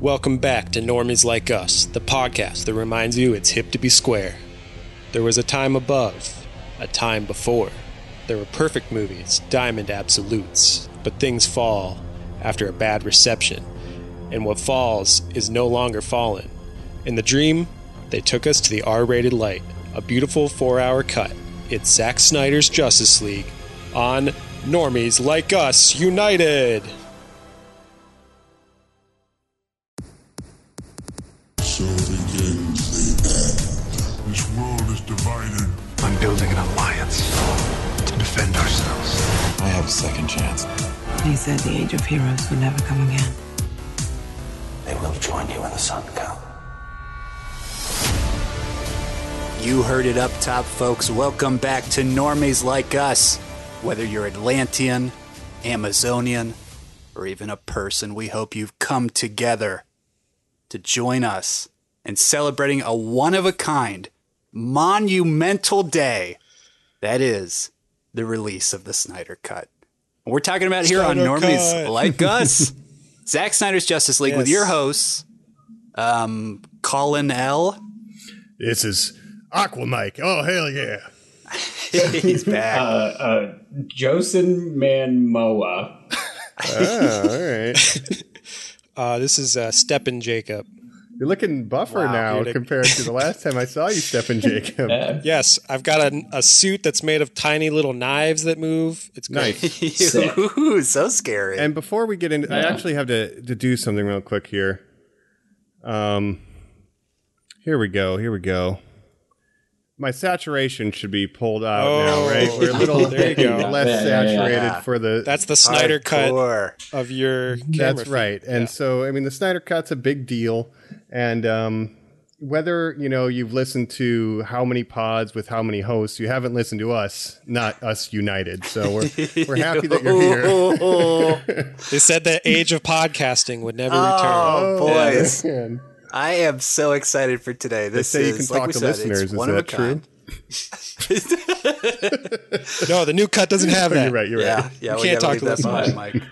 Welcome back to Normies Like Us, the podcast that reminds you it's hip to be square. There was a time above, a time before. There were perfect movies, diamond absolutes, but things fall after a bad reception, and what falls is no longer fallen. In the dream, they took us to the R rated light, a beautiful four hour cut. It's Zack Snyder's Justice League on Normies Like Us United. Of heroes would never come again. They will join you when the sun comes. You heard it up top, folks. Welcome back to Normies Like Us. Whether you're Atlantean, Amazonian, or even a person, we hope you've come together to join us in celebrating a one of a kind, monumental day. That is the release of the Snyder Cut. We're talking about here on Normies Cut. Like Us. Zack Snyder's Justice League with your hosts, um, Colin L. This is Aqua Mike. Oh hell yeah! He's back. uh, uh, Josen Manmoa. Oh, all right. Uh, this is uh, Steppen Jacob. You're looking buffer Wow, now dude, compared to the last time I saw you, Stephen Jacob. Yes, I've got a, a suit that's made of tiny little knives that move. It's great. Nice. Ooh, so scary. And before we get into, I actually have to to do something real quick here. Um, here we go. Here we go. My saturation should be pulled out Oh, now, right? We're a little there you go. less Yeah, yeah, yeah. saturated Yeah. for the. That's the Snyder cut of your camera. That's feed. right. And so, I mean, the Snyder Cut's a big deal. And um, whether, you know, you've listened to how many pods with how many hosts, you haven't listened to us, not us united. So we're, we're happy that you're here. Oh, They said the age of podcasting would never return. oh, return. boys. Man. I am so excited for today. This They This say you is, can like talk we to said, it's listeners. Is one of a that true? kind. No, the new cut doesn't have that. You're right. You're Yeah, right. yeah, You we can't talk to that behind, Mike.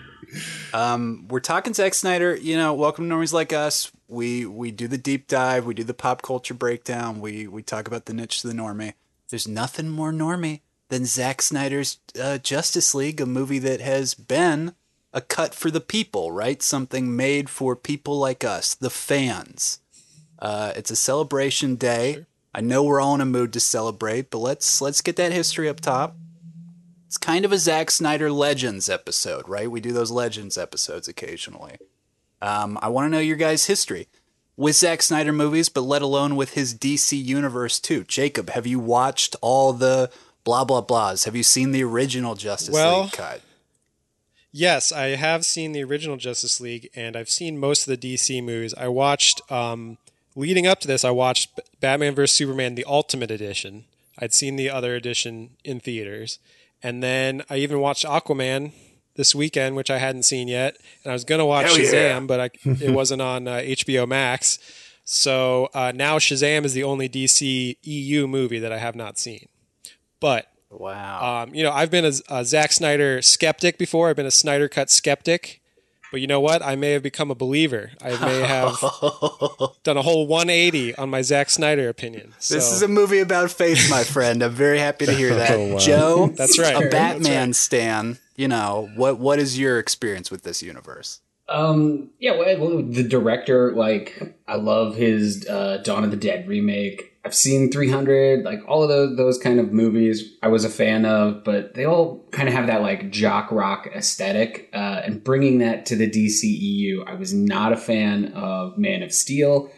Um, we're talking Zack Snyder. You know, welcome to Normies Like Us. We we do the deep dive. We do the pop culture breakdown. We we talk about the niche to the normie. There's nothing more normie than Zack Snyder's uh, Justice League, a movie that has been a cut for the people, right? Something made for people like us, the fans. Uh, it's a celebration day. I know we're all in a mood to celebrate, but let's let's get that history up top. It's kind of a Zack Snyder Legends episode, right? We do those Legends episodes occasionally. Um, I want to know your guys' history with Zack Snyder movies, but let alone with his DC universe too. Jacob, have you watched all the blah blah blahs? Have you seen the original Justice Well, League cut? Yes, I have seen the original Justice League, and I've seen most of the DC movies. I watched, um, leading up to this, I watched Batman vs Superman: The Ultimate Edition. I'd seen the other edition in theaters, and then I even watched Aquaman this weekend, which I hadn't seen yet. And I was gonna watch Hell Shazam, yeah. but I, it wasn't on uh, HBO Max. So uh, now Shazam is the only DC EU movie that I have not seen. But Wow. um, you know, I've been a, a Zack Snyder skeptic before. I've been a Snyder cut skeptic. But you know what? I may have become a believer. I may have done a whole 180 on my Zack Snyder opinion. So, This is a movie about faith, my friend. I'm very happy to hear that. Oh, wow. Joe, That's right. A Batman stan. You know what? What is your experience with this universe? Um, yeah, well, well, the director, like, I love his uh, Dawn of the Dead remake. I've seen 300, like all of those those kind of movies. I was a fan of, but they all kind of have that like jock rock aesthetic. Uh, and bringing that to the DCEU, I was not a fan of Man of Steel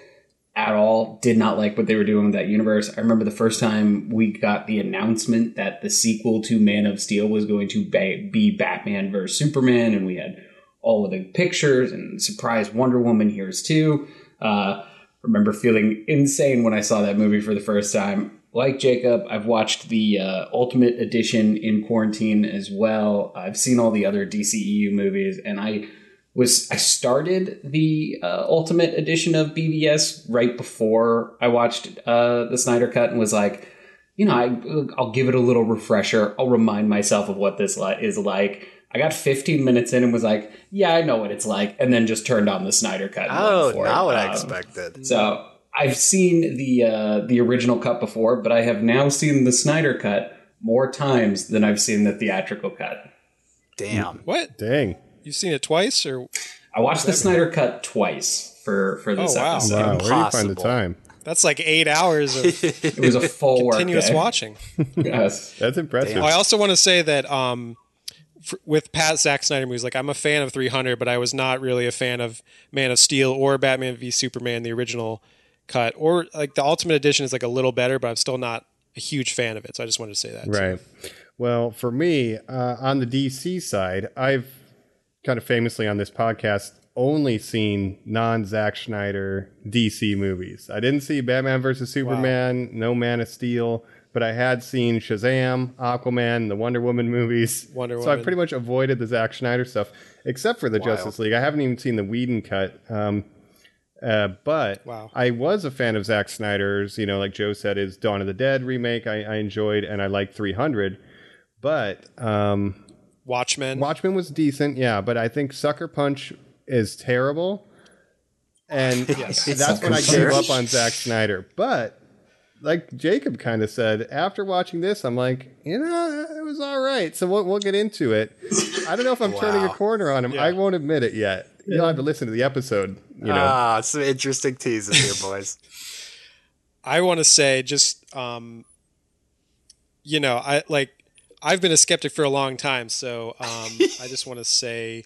at all. Did not like what they were doing with that universe. I remember the first time we got the announcement that the sequel to Man of Steel was going to be Batman versus Superman, and we had all of the pictures and surprise Wonder Woman here's too. Uh, remember feeling insane when I saw that movie for the first time. Like Jacob, I've watched the uh, Ultimate Edition in quarantine as well. I've seen all the other DCEU movies, and I was I started the uh, Ultimate Edition of BVS right before I watched uh, the Snyder Cut, and was like, you know, I, I'll give it a little refresher. I'll remind myself of what this is like. I got 15 minutes in and was like, yeah, I know what it's like, and then just turned on the Snyder cut. Oh, went not it. what I Um, expected. So I've seen the uh, the original cut before, but I have now seen the Snyder cut more times than I've seen the theatrical cut. Damn. What? Dang. You've seen it twice, or I watched the Snyder cut twice for for this Oh, wow. episode. Wow. Where do you find the time? that's like eight hours of It was a full work continuous watching. Yes. That's impressive. I also want to say that um, with past Zack Snyder movies, like I'm a fan of 300, but I was not really a fan of Man of Steel or Batman v Superman, the original cut, or like the Ultimate Edition is like a little better, but I'm still not a huge fan of it. So I just wanted to say that. too. Right. Well, for me, uh, on the DC side, I've kind of famously on this podcast only seen non Zack Snyder DC movies. I didn't see Batman versus Superman, no Man of Steel, but I had seen Shazam, Aquaman, the Wonder Woman movies. Wonder so I Woman. pretty much avoided the Zack Snyder stuff, except for the Justice League. I haven't even seen the Whedon cut. Um, uh, but Wow. I was a fan of Zack Snyder's, you know, like Joe said, his Dawn of the Dead remake. I, I enjoyed, and I liked 300. But um, Watchmen. Watchmen was decent, yeah. But I think Sucker Punch is terrible, and that's when I gave up on Zack Snyder. But like Jacob kind of said, after watching this, I'm like, you know, it was all right. So we'll, we'll get into it. I don't know if I'm turning a corner on him. I won't admit it yet. You'll have to listen to the episode. You know, Ah, some interesting teases here, boys. I want to say just um, you know, I like I've been a skeptic for a long time, so um, I just want to say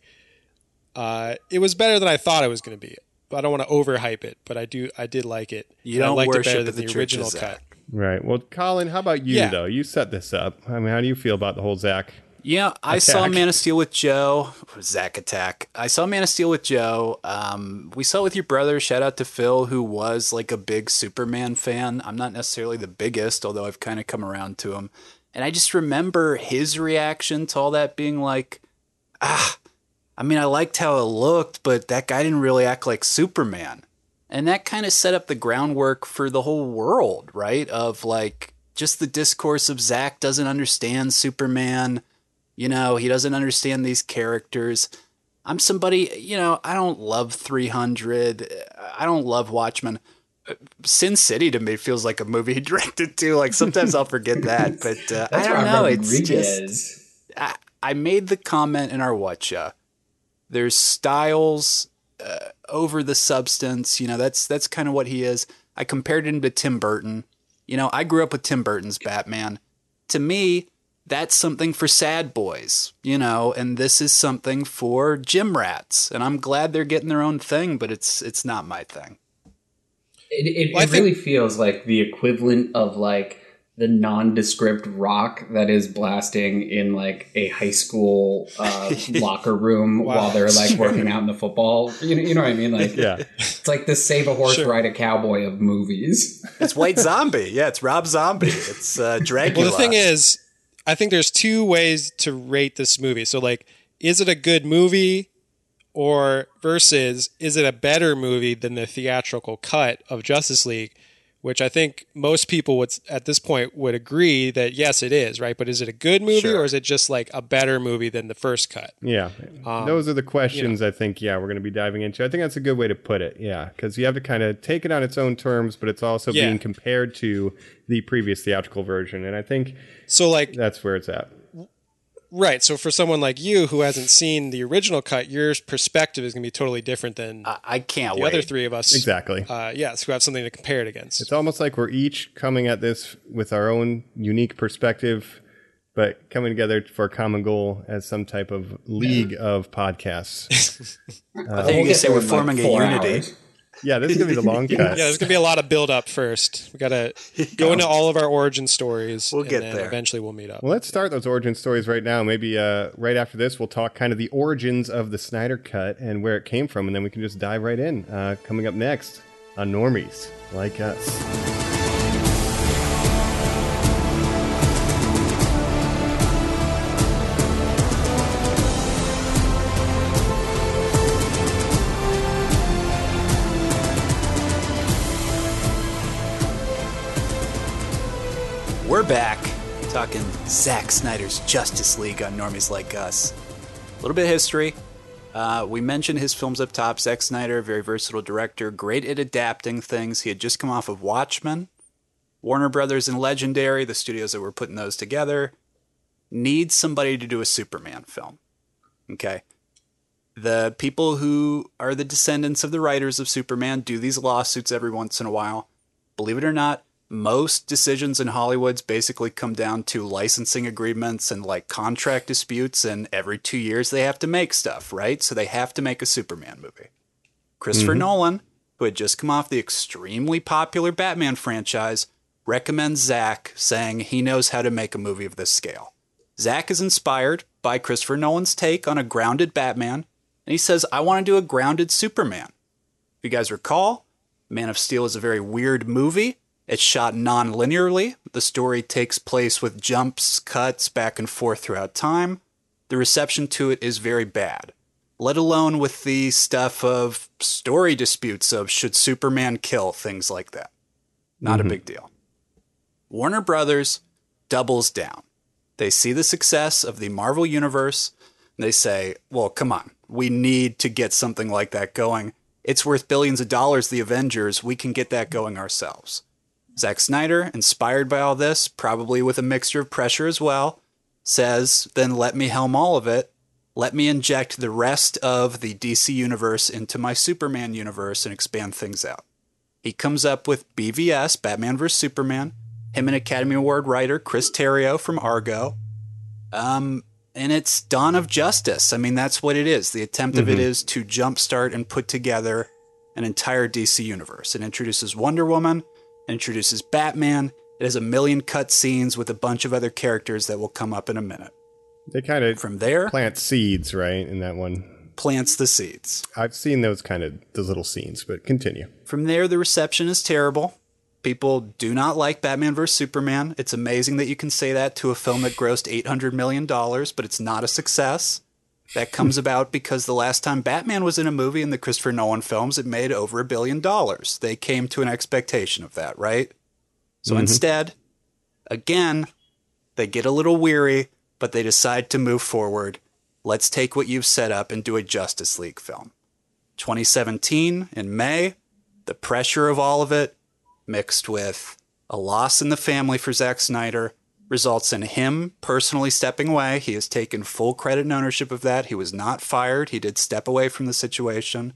uh, it was better than I thought it was going to be. But I don't want to overhype it, but I do I did like it. You don't liked it worship better than the the, original Zack. cut. right. Well, Colin, how about you Yeah. though? You set this up. I mean, how do you feel about the whole Zach? Yeah, I saw Attack. Man of Steel with Joe. Zach Attack. I saw Man of Steel with Joe. Um, we saw it with your brother. Shout out to Phil, who was like a big Superman fan. I'm not necessarily the biggest, although I've kind of come around to him. And I just remember his reaction to all that being like, ah, I mean, I liked how it looked, but that guy didn't really act like Superman. And that kind of set up the groundwork for the whole world, right? Of like just the discourse of Zack doesn't understand Superman. You know, he doesn't understand these characters. I'm somebody, you know, I don't love 300. I don't love Watchmen. Sin City to me feels like a movie he directed too. Like sometimes I'll forget that, but uh, I don't know. It's just I, I made the comment in our watch. There's styles uh, over the substance. You know, that's that's kind of what he is. I compared him to Tim Burton. You know, I grew up with Tim Burton's Batman. To me, that's something for sad boys, you know, and this is something for gym rats. And I'm glad they're getting their own thing, but it's it's not my thing. It, it, Well, it think- really feels like the equivalent of like the nondescript rock that is blasting in like a high school uh, locker room while they're like working out in the football. You know, you know what I mean? Like, Yeah. it's like the save a horse, Sure. ride a cowboy of movies. It's White Zombie. Yeah, it's Rob Zombie. It's uh, Dracula. Well, the thing is, I think there's two ways to rate this movie. So, like, is it a good movie, or versus is it a better movie than the theatrical cut of Justice League? Which I think most people would at this point would agree that yes, it is right. But is it a good movie, Sure. or is it just like a better movie than the first cut? Yeah. Um, Those are the questions I think, yeah, we're going to be diving into. I think that's a good way to put it. Yeah. Because you have to kind of take it on its own terms, but it's also Yeah. being compared to the previous theatrical version. And I think So, like, that's where it's at. Right. So, for someone like you who hasn't seen the original cut, your perspective is going to be totally different than I, I can't the wait. other three of us. Exactly. Uh, yes, who have something to compare it against. It's almost like we're each coming at this with our own unique perspective, but coming together for a common goal as some type of league of podcasts. I think you We'll can say we're in, like, forming a unity. hours. Yeah, this is going to be the long cut. Yeah, there's gonna be a lot of build up first. We gotta go into all of our origin stories. We'll and get then there. Eventually, we'll meet up. Well, let's start those origin stories right now. Maybe uh, right after this, we'll talk kind of the origins of the Snyder Cut and where it came from, and then we can just dive right in. Uh, coming up next on Normies Like Us. Talking Zack Snyder's Justice League on Normies Like Us. A little bit of history. Uh, we mentioned his films up top. Zack Snyder, very versatile director, great at adapting things. He had just come off of Watchmen. Warner Brothers and Legendary, the studios that were putting those together, need somebody to do a Superman film. Okay. The people who are the descendants of the writers of Superman do these lawsuits every once in a while. Believe it or not, most decisions in Hollywood's basically come down to licensing agreements and like contract disputes, and every two years they have to make stuff, right? So they have to make a Superman movie. Christopher mm-hmm. Nolan, who had just come off the extremely popular Batman franchise, recommends Zack, saying he knows how to make a movie of this scale. Zack is inspired by Christopher Nolan's take on a grounded Batman, and he says, I want to do a grounded Superman. If you guys recall, Man of Steel is a very weird movie. It's shot non linearly. The story takes place with jumps, cuts back and forth throughout time. The reception to it is very bad, let alone with the stuff of story disputes of should Superman kill, things like that. Not a mm-hmm. big deal. Warner Brothers doubles down. They see the success of the Marvel Universe they say, well, come on, we need to get something like that going. It's worth billions of dollars, the Avengers. We can get that going ourselves. Zack Snyder, inspired by all this, probably with a mixture of pressure as well, says, then let me helm all of it. Let me inject the rest of the DC universe into my Superman universe and expand things out. He comes up with BVS, Batman vs. Superman, him and Academy Award writer Chris Terrio from Argo. Um, and it's Dawn of Justice. I mean, that's what it is. The attempt of it is to jumpstart and put together an entire DC universe. It introduces Wonder Woman, introduces Batman. It has a million cut scenes with a bunch of other characters that will come up in a minute. They kind of From there, plant seeds, right? In that one, plants the seeds. I've seen those kind of those little scenes, but continue. From there, the reception is terrible. People do not like Batman vs. Superman. It's amazing that you can say that to a film that grossed $800 million, but it's not a success. That comes about because the last time Batman was in a movie in the Christopher Nolan films, it made over a billion dollars. They came to an expectation of that, right? So mm-hmm. instead, again, they get a little weary, but they decide to move forward. Let's take what you've set up and do a Justice League film. 2017 in May, the pressure of all of it, mixed with a loss in the family for Zack Snyder, results in him personally stepping away. He has taken full credit and ownership of that. He was not fired. He did step away from the situation.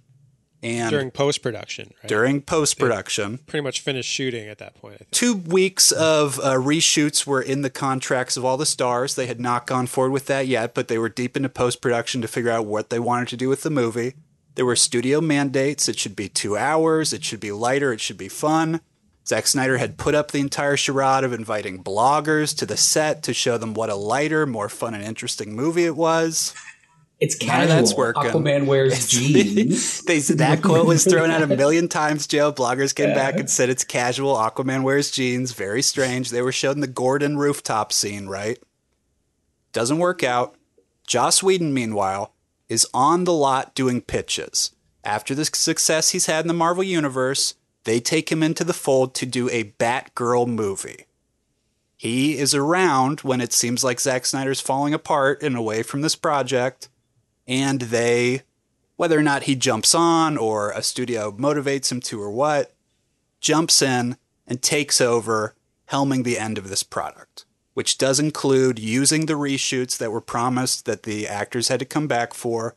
And during post production, right? during post production, Pretty much finished shooting at that point. I think. two weeks of uh, reshoots were in the contracts of all the stars. They had not gone forward with that yet, but they were deep into post production to figure out what they wanted to do with the movie. There were studio mandates. It should be two hours. It should be lighter. It should be fun. Zack Snyder had put up the entire charade of inviting bloggers to the set to show them what a lighter, more fun, and interesting movie it was. It's None of casual. that's working. Aquaman wears jeans. they said that quote was thrown out a million times, Joe. Bloggers came back and said it's casual. Aquaman wears jeans. Very strange. They were shown the Gordon rooftop scene, right? Doesn't work out. Joss Whedon, meanwhile, is on the lot doing pitches. After the success he's had in the Marvel Universe, they take him into the fold to do a Batgirl movie. He is around when it seems like Zack Snyder's falling apart and away from this project, and they whether or not he jumps on or a studio motivates him to or what, jumps in and takes over, helming the end of this product, which does include using the reshoots that were promised that the actors had to come back for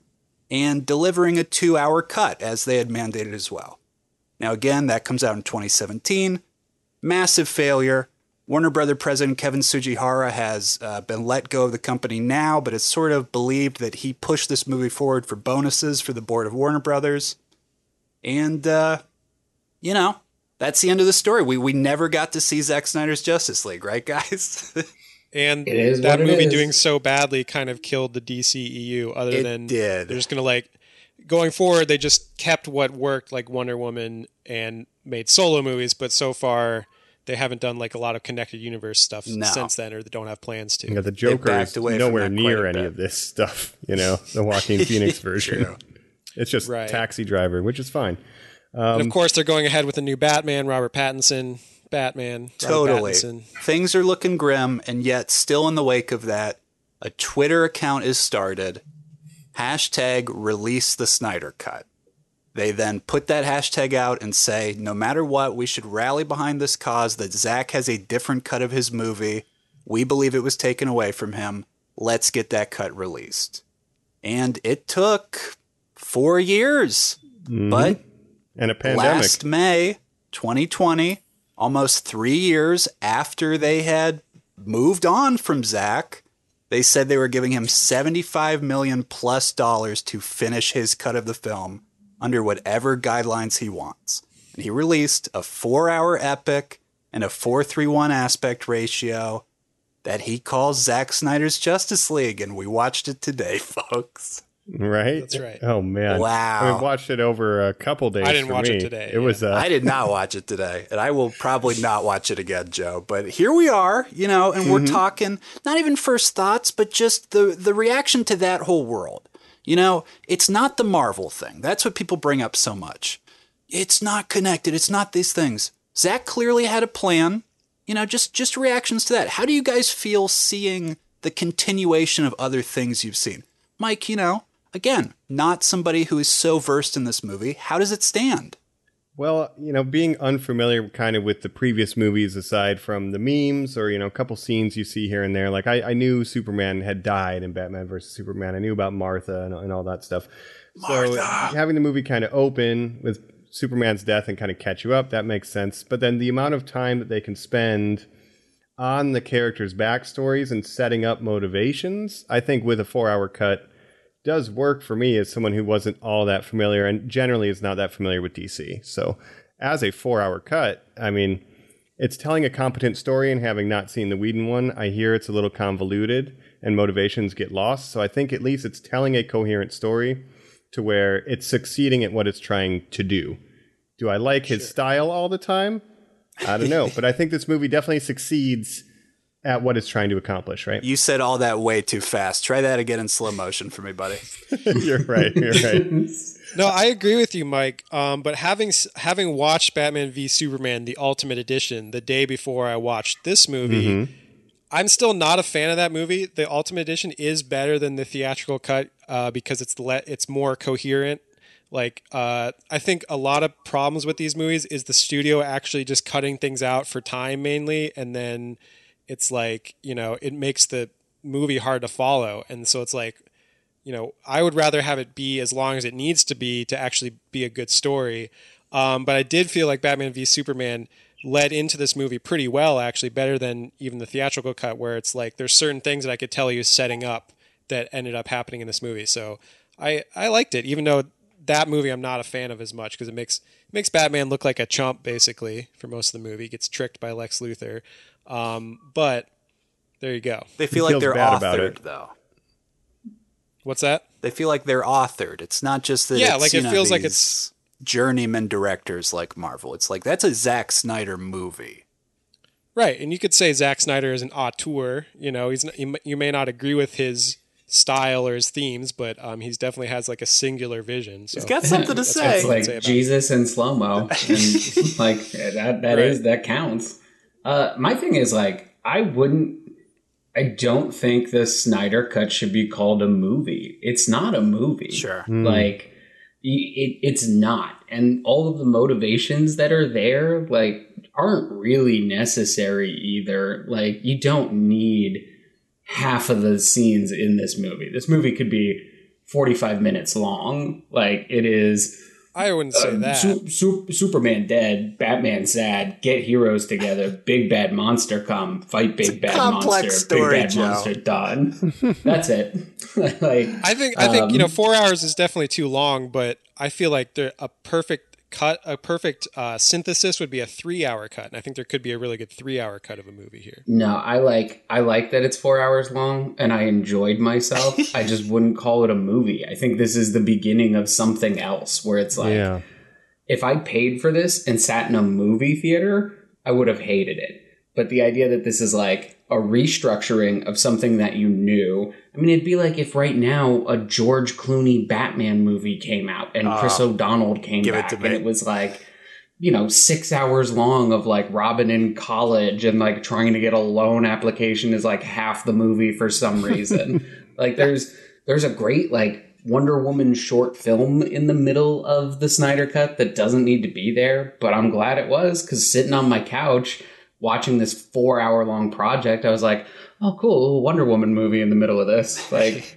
and delivering a two hour cut as they had mandated as well. Now, again, that comes out in 2017. Massive failure. Warner Brother president Kevin Tsujihara has uh, been let go of the company now, but it's sort of believed that he pushed this movie forward for bonuses for the board of Warner Brothers. And, uh, you know, that's the end of the story. We, we never got to see Zack Snyder's Justice League, right, guys? And that movie is. doing so badly kind of killed the DCEU. Other It than did. they're just gonna like going forward. They just kept what worked, like Wonder Woman, and made solo movies. But so far, they haven't done like a lot of connected universe stuff No. since then, or they don't have plans to. You know, the Joker is away nowhere near any of this stuff. You know, the Joaquin Phoenix version. It's just Right. Taxi Driver, which is fine. and of um, course, they're going ahead with a new Batman, Robert Pattinson, Batman, Robert Totally. Pattinson. Things are looking grim, and yet, still in the wake of that, a Twitter account is started hashtag release the Snyder cut. They then put that hashtag out and say, no matter what, we should rally behind this cause that Zack has a different cut of his movie. We believe it was taken away from him. Let's get that cut released. And it took four years. Mm-hmm. But And a pandemic. last May 2020, almost three years after they had moved on from Zach, they said they were giving him 75 million plus dollars to finish his cut of the film under whatever guidelines he wants. And he released a four hour epic and a 431 aspect ratio that he calls Zack Snyder's Justice League. And we watched it today, folks. Right? That's right. Oh man! Wow. I watched it over a couple days. I didn't for watch it today, It was. Uh, I did not watch it today, and I will probably not watch it again, Joe. But here we are, you know, and we're talking not even first thoughts, but just the the reaction to that whole world. You know, it's not the Marvel thing. That's what people bring up so much. It's not connected. It's not these things. Zach clearly had a plan. You know, just just reactions to that. How do you guys feel seeing the continuation of other things you've seen? Mike, you know, again, not somebody who is so versed in this movie. How does it stand? Well, you know, being unfamiliar kind of with the previous movies, aside from the memes or, you know, a couple scenes you see here and there, like I, I knew Superman had died in Batman versus Superman. I knew about Martha and, and all that stuff. So having the movie kind of open with Superman's death and kind of catch you up, that makes sense. But then the amount of time that they can spend on the characters' backstories and setting up motivations, I think with a four hour cut does work for me as someone who wasn't all that familiar and generally is not that familiar with DC. So, as a four hour cut, I mean, it's telling a competent story and having not seen the Whedon one, I hear it's a little convoluted and motivations get lost. So, I think at least it's telling a coherent story to where it's succeeding at what it's trying to do. Do I like his style all the time? I don't know, but I think this movie definitely succeeds at what it's trying to accomplish, right? You said all that way too fast. Try that again in slow motion for me, buddy. you're right. You're right. No, I agree with you, Mike. Um, but having s- having watched Batman v Superman: The Ultimate Edition the day before I watched this movie, I'm still not a fan of that movie. The Ultimate Edition is better than the theatrical cut uh, because it's le- it's more coherent. Like uh, I think a lot of problems with these movies is the studio actually just cutting things out for time mainly, and then it's like you know it makes the movie hard to follow, and so it's like you know, I would rather have it be as long as it needs to be to actually be a good story. Um, but I did feel like Batman v Superman led into this movie pretty well, actually, better than even the theatrical cut, where it's like there's certain things that I could tell you setting up that ended up happening in this movie. So I I liked it, even though that movie I'm not a fan of as much because it makes makes Batman look like a chump basically for most of the movie. Gets tricked by Lex Luthor, um, but there you go. They feel He like they're bad about authored, it. though. What's that? They feel like they're authored. It's not just that. Yeah, it's, like, you it know, feels like it's journeyman directors like Marvel. It's like that's a Zack Snyder movie. Right, and you could say Zack Snyder is an auteur. You know, he's not, you, you may not agree with his style or his themes, but um, he's definitely has like a singular vision. So He's got something to say. It's like say about it. Jesus in slow mo, and like that. That is that counts. Uh, my thing is like I wouldn't. I don't think the Snyder cut should be called a movie. It's not a movie. Sure. Like it, it's not, and all of the motivations that are there like aren't really necessary either. Like you don't need half of the scenes in this movie. This movie could be 45 minutes long. Like it is I wouldn't say uh, that. Su- Su- Superman dead, Batman sad, get heroes together, big bad monster come, fight big bad complex monster, story, big bad Joe. monster done. That's it. like I think I think you know Um, four hours is definitely too long, but I feel like they're a perfect cut, a perfect uh, synthesis would be a three-hour cut, and I think there could be a really good three-hour cut of a movie here. No, I like I like that it's four hours long, and I enjoyed myself. I just wouldn't call it a movie. I think this is the beginning of something else, where it's like, yeah. if I paid for this and sat in a movie theater, I would have hated it. But the idea that this is like a restructuring of something that you knew, I mean, it'd be like if right now a George Clooney Batman movie came out and Chris ah. O'Donnell came it back to and it was like, you know, six hours long of like Robin in college and like trying to get a loan application is like half the movie for some reason. like there's there's a great like Wonder Woman short film in the middle of the Snyder Cut that doesn't need to be there, but I'm glad it was because sitting on my couch watching this four hour long project, I was like, oh, cool, a Wonder Woman movie in the middle of this. Like,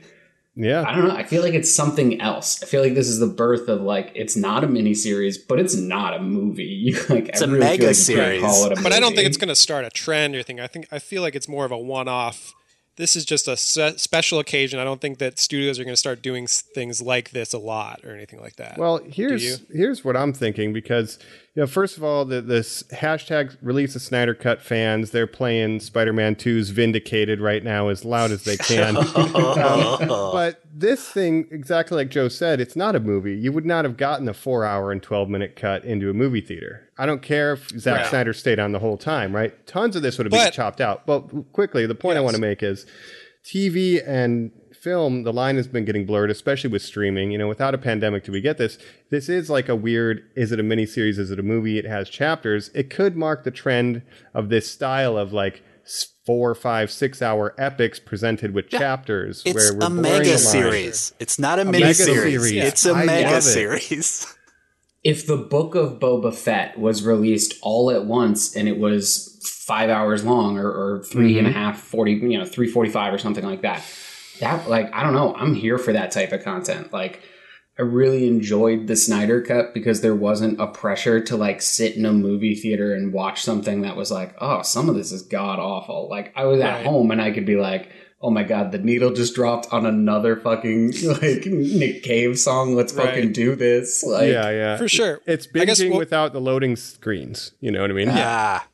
Yeah. I don't know. I feel like it's something else. I feel like this is the birth of like it's not a miniseries, but it's not a movie. You like It's I a really mega like series. call it a But I don't think it's going to start a trend or anything. I think I feel like it's more of a one-off. This is just a se- special occasion. I don't think that studios are going to start doing s- things like this a lot or anything like that. Well, here's here's what I'm thinking because you know, first of all, the, this hashtag release the Snyder Cut fans, they're playing Spider-Man 2's Vindicated right now as loud as they can. Um, but this thing, exactly like Joe said, it's not a movie. You would not have gotten a four-hour and twelve-minute cut into a movie theater. I don't care if Zack Right. Snyder stayed on the whole time, right? Tons of this would have been chopped out. But quickly, the point I want to make is TV and film, the line has been getting blurred, especially with streaming. You know, without a pandemic, do we get this? This is like a weird is it a miniseries? Is it a movie? It has chapters. It could mark the trend of this style of like s- four, five, six hour epics presented with chapters. It's where we're a blurring mega the line. series. It's not a, mega mini series. series. It's a I mega series. if the book of Boba Fett was released all at once and it was five hours long or, or three and a mm-hmm. half, 40, you know, 345 or something like that, that, like, I don't know. I'm here for that type of content. Like, I really enjoyed the Snyder cut because there wasn't a pressure to like sit in a movie theater and watch something that was like, oh, some of this is god awful. Like, I was at Right. home and I could be like, oh my god, the needle just dropped on another fucking like Nick Cave song. Let's Right. fucking do this. Like, yeah, yeah, For sure. It's I guess binging what- without the loading screens. You know what I mean? Ah,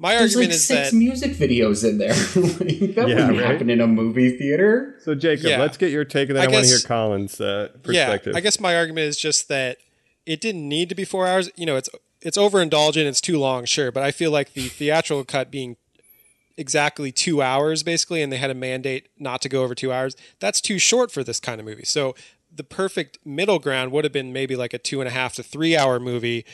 My There's argument like is six that music videos in there. like, that Yeah, wouldn't right? happen in a movie theater. So Jacob, Yeah. let's get your take, and then I I, want to hear Colin's uh, yeah, perspective. I guess my argument is just that it didn't need to be four hours. You know, it's it's overindulgent. It's too long, sure, but I feel like the theatrical cut being exactly two hours, basically, and they had a mandate not to go over two hours. That's too short for this kind of movie. So the perfect middle ground would have been maybe like a two and a half to three hour movie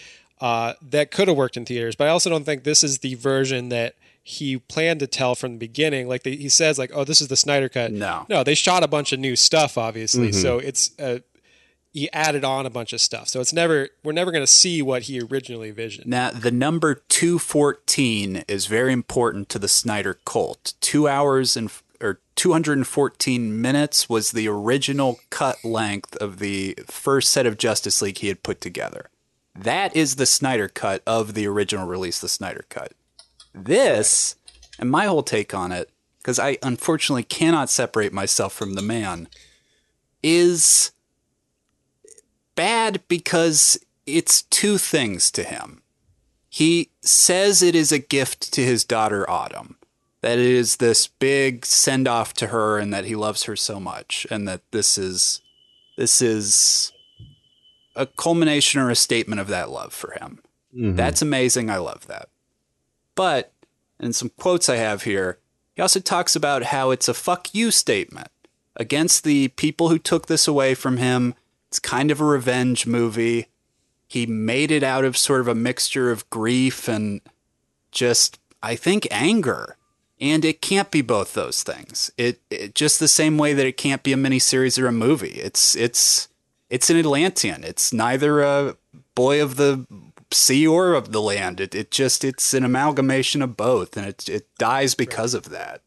uh, that could have worked in theaters. But I also don't think this is the version that he planned to tell from the beginning. Like the, he says, like, "Oh, this is the Snyder cut." No. no, they shot a bunch of new stuff, obviously. So it's uh, he added on a bunch of stuff. So it's never we're never going to see what he originally visioned. Now, the number 214 is very important to the Snyder cult. Two hours and or 214 minutes was the original cut length of the first set of Justice League he had put together. That is the Snyder cut of the original release, the Snyder cut. This, and my whole take on it, because I unfortunately cannot separate myself from the man, is bad because it's two things to him. He says it is a gift to his daughter Autumn, that it is this big send off to her and that he loves her so much and that this is this is a culmination or a statement of that love for him. Mm-hmm. That's amazing. I love that. But in some quotes I have here, he also talks about how it's a fuck you statement against the people who took this away from him. It's kind of a revenge movie. He made it out of sort of a mixture of grief and just, I think, anger. And it can't be both those things. It, it just the same way that it can't be a miniseries or a movie. It's it's it's an Atlantean. It's neither a boy of the sea or of the land. It it just it's an amalgamation of both, and it it dies because of that.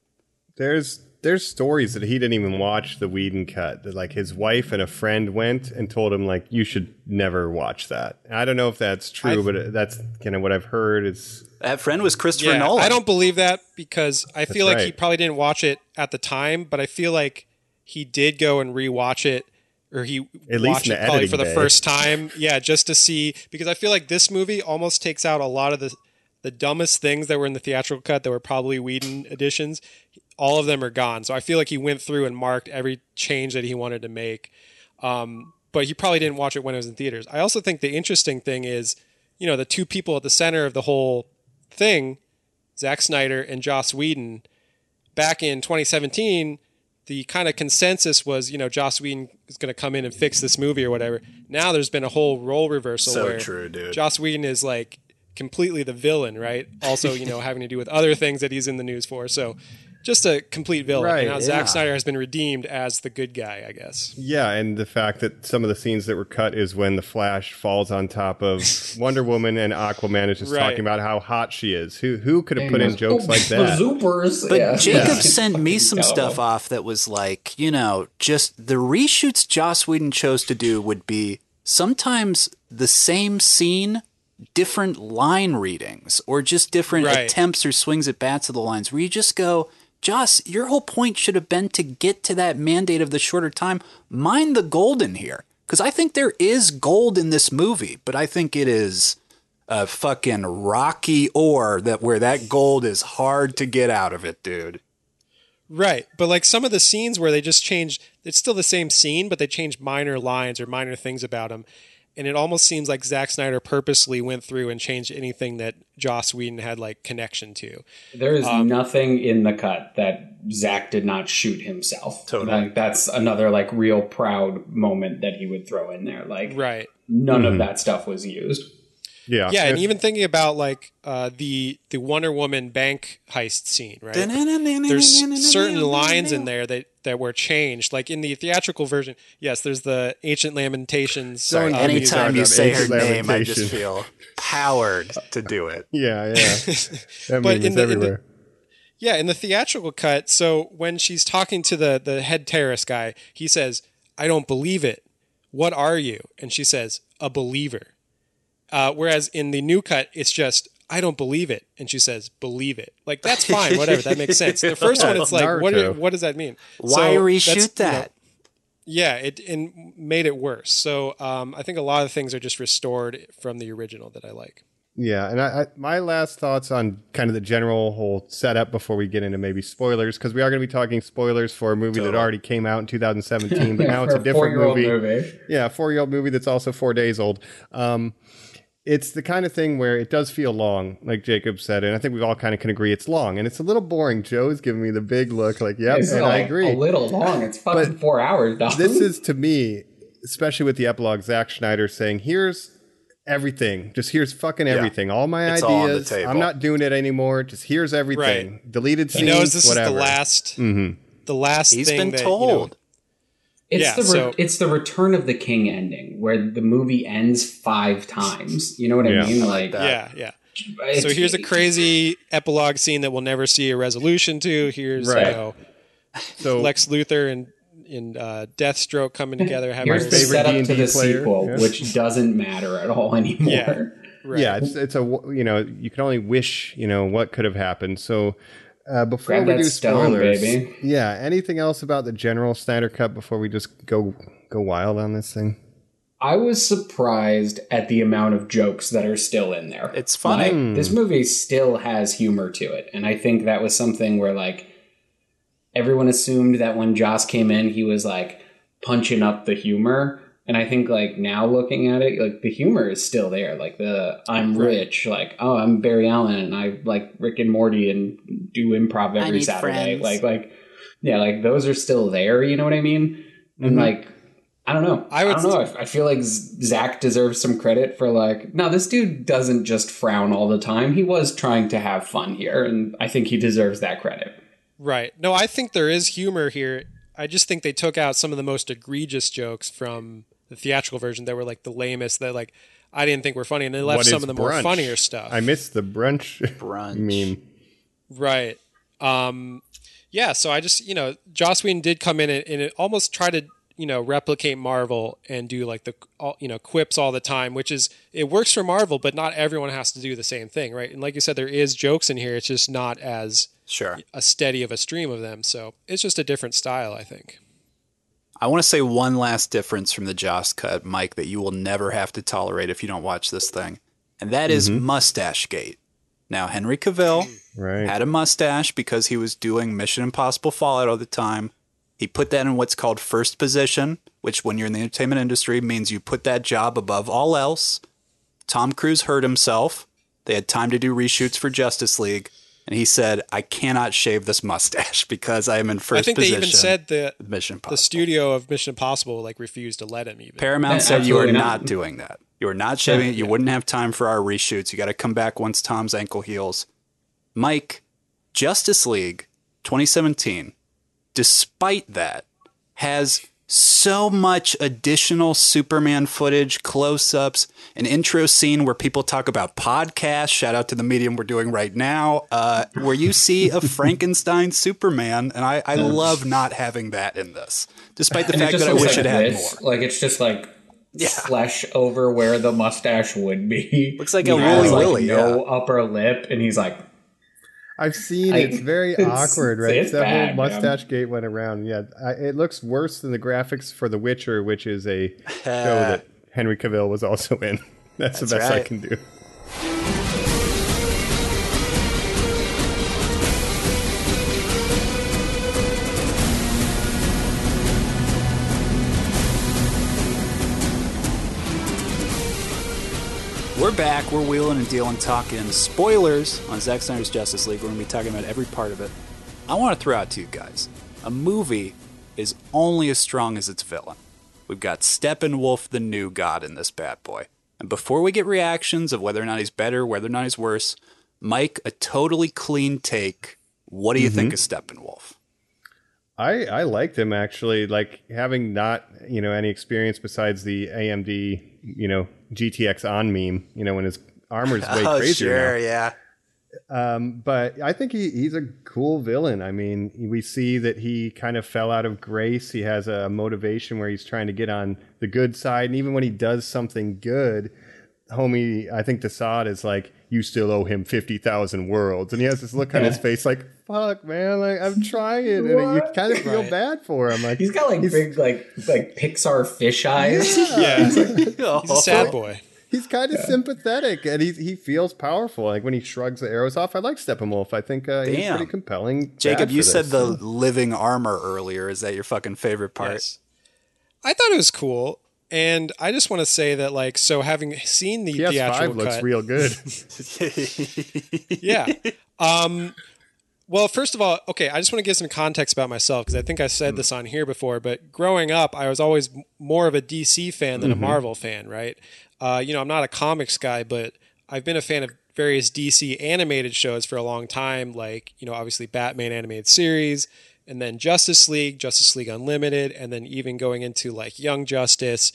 There's there's stories that he didn't even watch the Whedon cut. That like his wife and a friend went and told him like you should never watch that. I don't know if that's true, but that's kind of what I've heard. Is That friend was Christopher Yeah, Nolan. I don't believe that because I feel like he probably didn't watch it at the time, but I feel like he did go and rewatch it or he At least watched it probably for the bay. first time. Yeah, just to see because I feel like this movie almost takes out a lot of the the dumbest things that were in the theatrical cut that were probably Whedon editions. All of them are gone. So I feel like he went through and marked every change that he wanted to make. Um, but he probably didn't watch it when it was in theaters. I also think the interesting thing is, you know, the two people at the center of the whole thing, Zack Snyder and Joss Whedon, back in 2017, the kind of consensus was, you know, Joss Whedon is going to come in and fix this movie or whatever. Now there's been a whole role reversal So where true, dude. Joss Whedon is like completely the villain, right? Also, you know, having to do with other things that he's in the news for. So just a complete villain. Right, and now yeah. Zack Snyder has been redeemed as the good guy, I guess. Yeah, and the fact that some of the scenes that were cut is when the Flash falls on top of Wonder Woman and Aquaman is just Right. talking about how hot she is. Who who could have put in jokes oh, like the that? Zoopers. But yeah. Jacob Yeah. sent me some Terrible. stuff off that was like, you know, just the reshoots Joss Whedon chose to do would be sometimes the same scene, different line readings, or just different Right. attempts or swings at bats of the lines where you just go, Joss, your whole point should have been to get to that mandate of the shorter time. Mind the gold in here. Because I think there is gold in this movie, but I think it is a fucking rocky ore that where that gold is hard to get out of it, dude. Right. But like some of the scenes where they just changed, it's still the same scene, but they changed minor lines or minor things about him. And it almost seems like Zack Snyder purposely went through and changed anything that Joss Whedon had like connection to. There is Um, nothing in the cut that Zach did not shoot himself. Totally. Like that's another like real proud moment that he would throw in there. Like Right. none Mm-hmm. of that stuff was used. yeah, Yeah, and even thinking about like uh, the the Wonder Woman bank heist scene, right? There's certain lines in there that that were changed. Like in the theatrical version, yes, there's the ancient lamentations. Sorry, um, any- Anytime you say her name, I just feel powered to do it. yeah, yeah. That But in is the- in the- everywhere. Yeah, in the theatrical cut, so when she's talking to the the head terrorist guy, he says, "I don't believe it. What are you?" And she says, "A believer." Uh, whereas in the new cut, it's just, "I don't believe it," and she says, "Believe it." Like that's fine, whatever, that makes sense. The first one, it's like, what Naruto. what does that mean? Why So that's, reshoot you know, that? yeah, it and made it worse. So um, I think a lot of things are just restored from the original that I like. Yeah, and I, I, my last thoughts on kind of the general whole setup before we get into maybe spoilers, because we are going to be talking spoilers for a movie that already came out in 2017, but now it's a different four-year-old movie. movie. Yeah, four year old movie that's also four days old. Um, it's the kind of thing where it does feel long, like Jacob said, and I think we all kind of can agree it's long and it's a little boring. Joe's giving me the big look, like, yep, It's and I agree. A little long. It's fucking four hours, dog. this is to me, especially with the epilogue, Zack Snyder saying, "Here's everything. Just here's fucking everything. All my It's all on the ideas. table. I'm not doing it anymore. Just here's everything. Deleted He scenes. knows this whatever. is the last, mm-hmm. the last He's thing been that, you told. know, It's Yeah, the re- so- it's the Return of the King ending where the movie ends five times. You know what Yeah, I mean? I Like, yeah, yeah. it's- So here's a crazy epilogue scene that we'll never see a resolution to. Here's Right. you know, So Lex Luthor and and uh, Deathstroke coming together. Having Here's the favorite setup D&D to the player. sequel, Yeah. which doesn't matter at all anymore. Yeah. right. yeah, it's it's a w- you know you can only wish you know what could have happened. So uh, before Grab we that do stone, spoilers, baby. yeah, anything else about the general Snyder cut before we just go go wild on this thing? I was surprised at the amount of jokes that are still in there. It's funny. Like, this movie still has humor to it, and I think that was something where like everyone assumed that when Joss came in, he was like punching up the humor. And I think like now looking at it, like the humor is still there. Like the I'm rich, like oh I'm Barry Allen and I like Rick and Morty and do improv every Saturday. friends. Like like yeah, like those are still there. You know what I mean? And mm-hmm. like I don't know. I I, don't know. I, I feel like Z- Zach deserves some credit for like, no, this dude doesn't just frown all the time. He was trying to have fun here, and I think he deserves that credit. Right. No, I think there is humor here. I just think they took out some of the most egregious jokes from the theatrical version that were like the lamest that like I didn't think were funny, and they left What some of the more funnier stuff. I missed the brunch Brunch. meme. Right. Um, yeah. So I just, you know, Joss Whedon did come in and, and it almost try to, you know, replicate Marvel and do like the, all, you know, quips all the time, which is, it works for Marvel, but not everyone has to do the same thing. Right. And like you said, there is jokes in here. It's just not as Sure. a steady of a stream of them. So it's just a different style, I think. I want to say one last difference from the Joss cut, Mike, that you will never have to tolerate if you don't watch this thing, and that is mm-hmm. Mustache Gate. Now, Henry Cavill Right. had a mustache because he was doing Mission Impossible Fallout all the time. He put that in what's called first position, which, when you're in the entertainment industry, means you put that job above all else. Tom Cruise hurt himself. They had time to do reshoots for Justice League, and he said, "I cannot shave this mustache because I am in first I think position." they even said the, with Mission the studio of Mission Impossible like refused to let him even. Paramount Yeah, said you are not not. doing that. You are not shaving it. You wouldn't have time for our reshoots. You got to come back once Tom's ankle heals. Mike, Justice League 2017, despite that, has so much additional Superman footage, close ups, an intro scene where people talk about podcasts. Shout out to the medium we're doing right now, uh, where you see a Frankenstein Superman. And I, I love not having that in this, despite the And fact that I wish like it had this. more. Like it's just like Yeah. flesh over where the mustache would be. Looks like He a like, Willy, No upper lip, and he's like, I've seen I- It's very it's- awkward, right? it's that bad, whole mustache gate went around. Yeah, I, it looks worse than the graphics for The Witcher, which is a show that Henry Cavill was also in. That's, the That's best I can do. Back. We're wheeling and dealing, talking spoilers on Zack Snyder's Justice League. We're going to be talking about every part of it. I want to throw out to you guys a movie is only as strong as its villain. We've got Steppenwolf, the new god, in this bad boy. And before we get reactions of whether or not he's better, whether or not he's worse, Mike, a totally clean take. What do you think mm-hmm. of Steppenwolf? I I liked him actually, like having not you know any experience besides the AMD you know GTX on meme. You know when his armor's way oh, crazier now. sure, yeah. Um, but I think he, he's a cool villain. I mean, we see that he kind of fell out of grace. He has a motivation where he's trying to get on the good side. And even when he does something good, homie, I think Desaad is like, you still owe him 50,000 worlds. And he has this look on his face like, fuck, man, like I'm trying. And you kind of feel Right. bad for him. Like, he's got like big like like Pixar fish eyes. Yeah, he's Oh, a sad boy. he's kind of sympathetic and he, he feels powerful. Like when he shrugs the arrows off, I like Steppenwolf. I think uh, he's pretty compelling. Jacob, you said the living armor earlier. Is that your fucking favorite part? Yes. I thought it was cool. And I just want to say that, like, so having seen the PS5 theatrical looks cut, real good. yeah. Um, well, first of all, okay, I just want to give some context about myself because I think I said this on here before. But growing up, I was always more of a DC fan than a Marvel fan, right? Uh, you know, I'm not a comics guy, but I've been a fan of various DC animated shows for a long time, like you know, obviously Batman animated series, and then Justice League, Justice League Unlimited, and then even going into like Young Justice,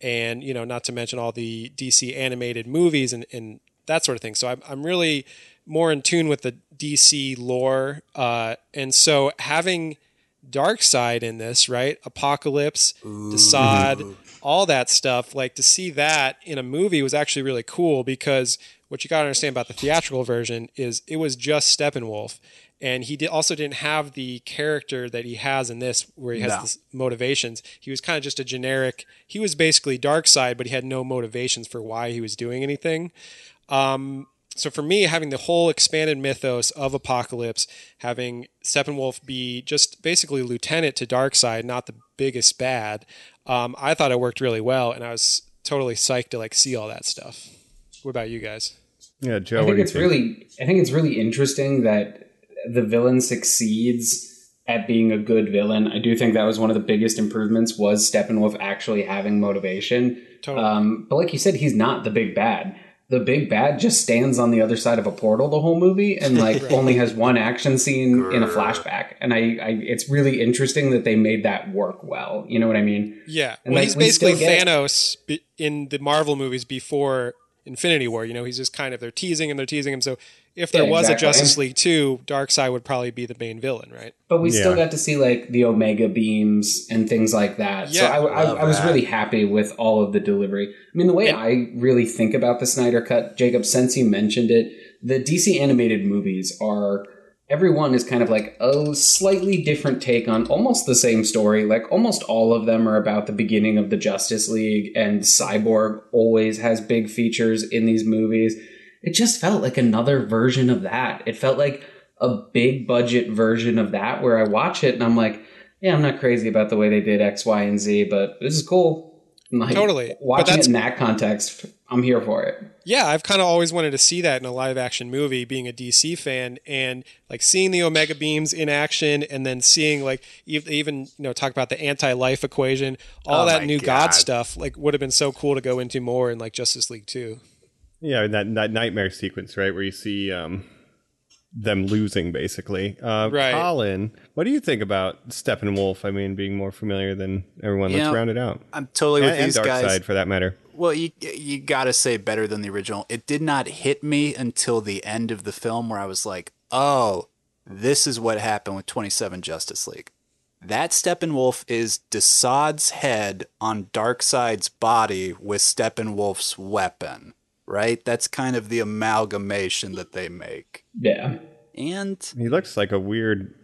and you know, not to mention all the DC animated movies and, and that sort of thing. So I'm I'm really more in tune with the DC lore, uh, and so having Darkseid in this, right? Apokolips, Desaad, all that stuff. Like to see that in a movie was actually really cool because what you got to understand about the theatrical version is it was just Steppenwolf. And he did, also didn't have the character that he has in this, where he has No. this motivations. He was kind of just a generic. He was basically Darkseid, but he had no motivations for why he was doing anything so for me, having the whole expanded mythos of Apokolips, having Steppenwolf be just basically lieutenant to Darkseid not the biggest bad, um, I thought it worked really well, and I was totally psyched to like see all that stuff. What about you guys? Yeah, Joe. I what think do you it's think? really I think it's really interesting that the villain succeeds at being a good villain. I do think that was one of the biggest improvements was Steppenwolf actually having motivation. Totally. Um, but like you said, he's not the big bad. The big bad just stands on the other side of a portal the whole movie and like only has one action scene in a flashback. And I, I it's really interesting that they made that work well. You know what I mean? Yeah, And, well, like, he's basically still Thanos be- in the Marvel movies before Infinity War. You know, he's just kind of they're teasing him, they're teasing him. So if there Yeah, was exactly. a Justice League two, Darkseid would probably be the main villain, right? But we still got to see like the Omega beams and things like that. so Yeah, I, I, I was that. really happy with all of the delivery. I mean, the way I really think about the Snyder Cut, Jacob, since you mentioned it, the DC animated movies are everyone is kind of like a slightly different take on almost the same story. Like almost all of them are about the beginning of the Justice League, and Cyborg always has big features in these movies. It just felt like another version of that. It felt like a big budget version of that where I watch it and I'm like, yeah, I'm not crazy about the way they did X, Y, and Z, but this is cool. And, like, Totally. But Watching that's- it in that context, I'm here for it. Yeah, I've kind of always wanted to see that in a live action movie, being a DC fan, and like seeing the Omega beams in action, and then seeing like even you know talk about the anti life equation, all Oh that new God. God stuff. Like would have been so cool to go into more in like Justice League Two. Yeah, that that nightmare sequence, right, where you see um, them losing, basically. Uh, Right. Colin, what do you think about Steppenwolf? I mean, being more familiar than everyone. You Let's know, round it out. I'm totally with and, and these guys. Darkseid, for that matter. Well, you you gotta say better than the original. It did not hit me until the end of the film where I was like, oh, this is what happened with 27 Justice League. That Steppenwolf is Desaad's head on Darkseid's body with Steppenwolf's weapon, right? That's kind of the amalgamation that they make. Yeah. And He looks like a weird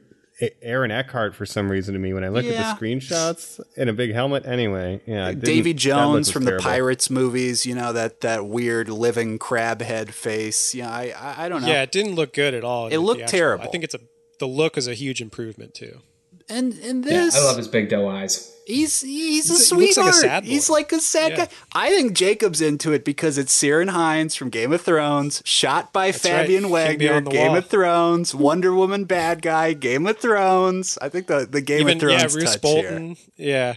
Aaron Eckhart for some reason to me when I look Yeah. at the screenshots in a big helmet. Anyway, yeah, it Davy Jones was from the. Pirates movies, you know that that weird living crab head face. Yeah, I I, I don't know. Yeah, it didn't look good at all. in It the looked theatrical. terrible. I think it's a the look is a huge improvement too. And and Yeah, this I love his big doe eyes. He's he's a He's- he looks like a sweetheart. sad boy. He's like a sad Yeah. guy. I think Jacob's into it because it's Ciarán Hinds from Game of Thrones, shot by Fabian right. Wagner, on Game wall. of Thrones, Wonder Woman bad guy, Game of Thrones. I think the the Game even of Thrones yeah, Bruce touch here. Bolton. Yeah.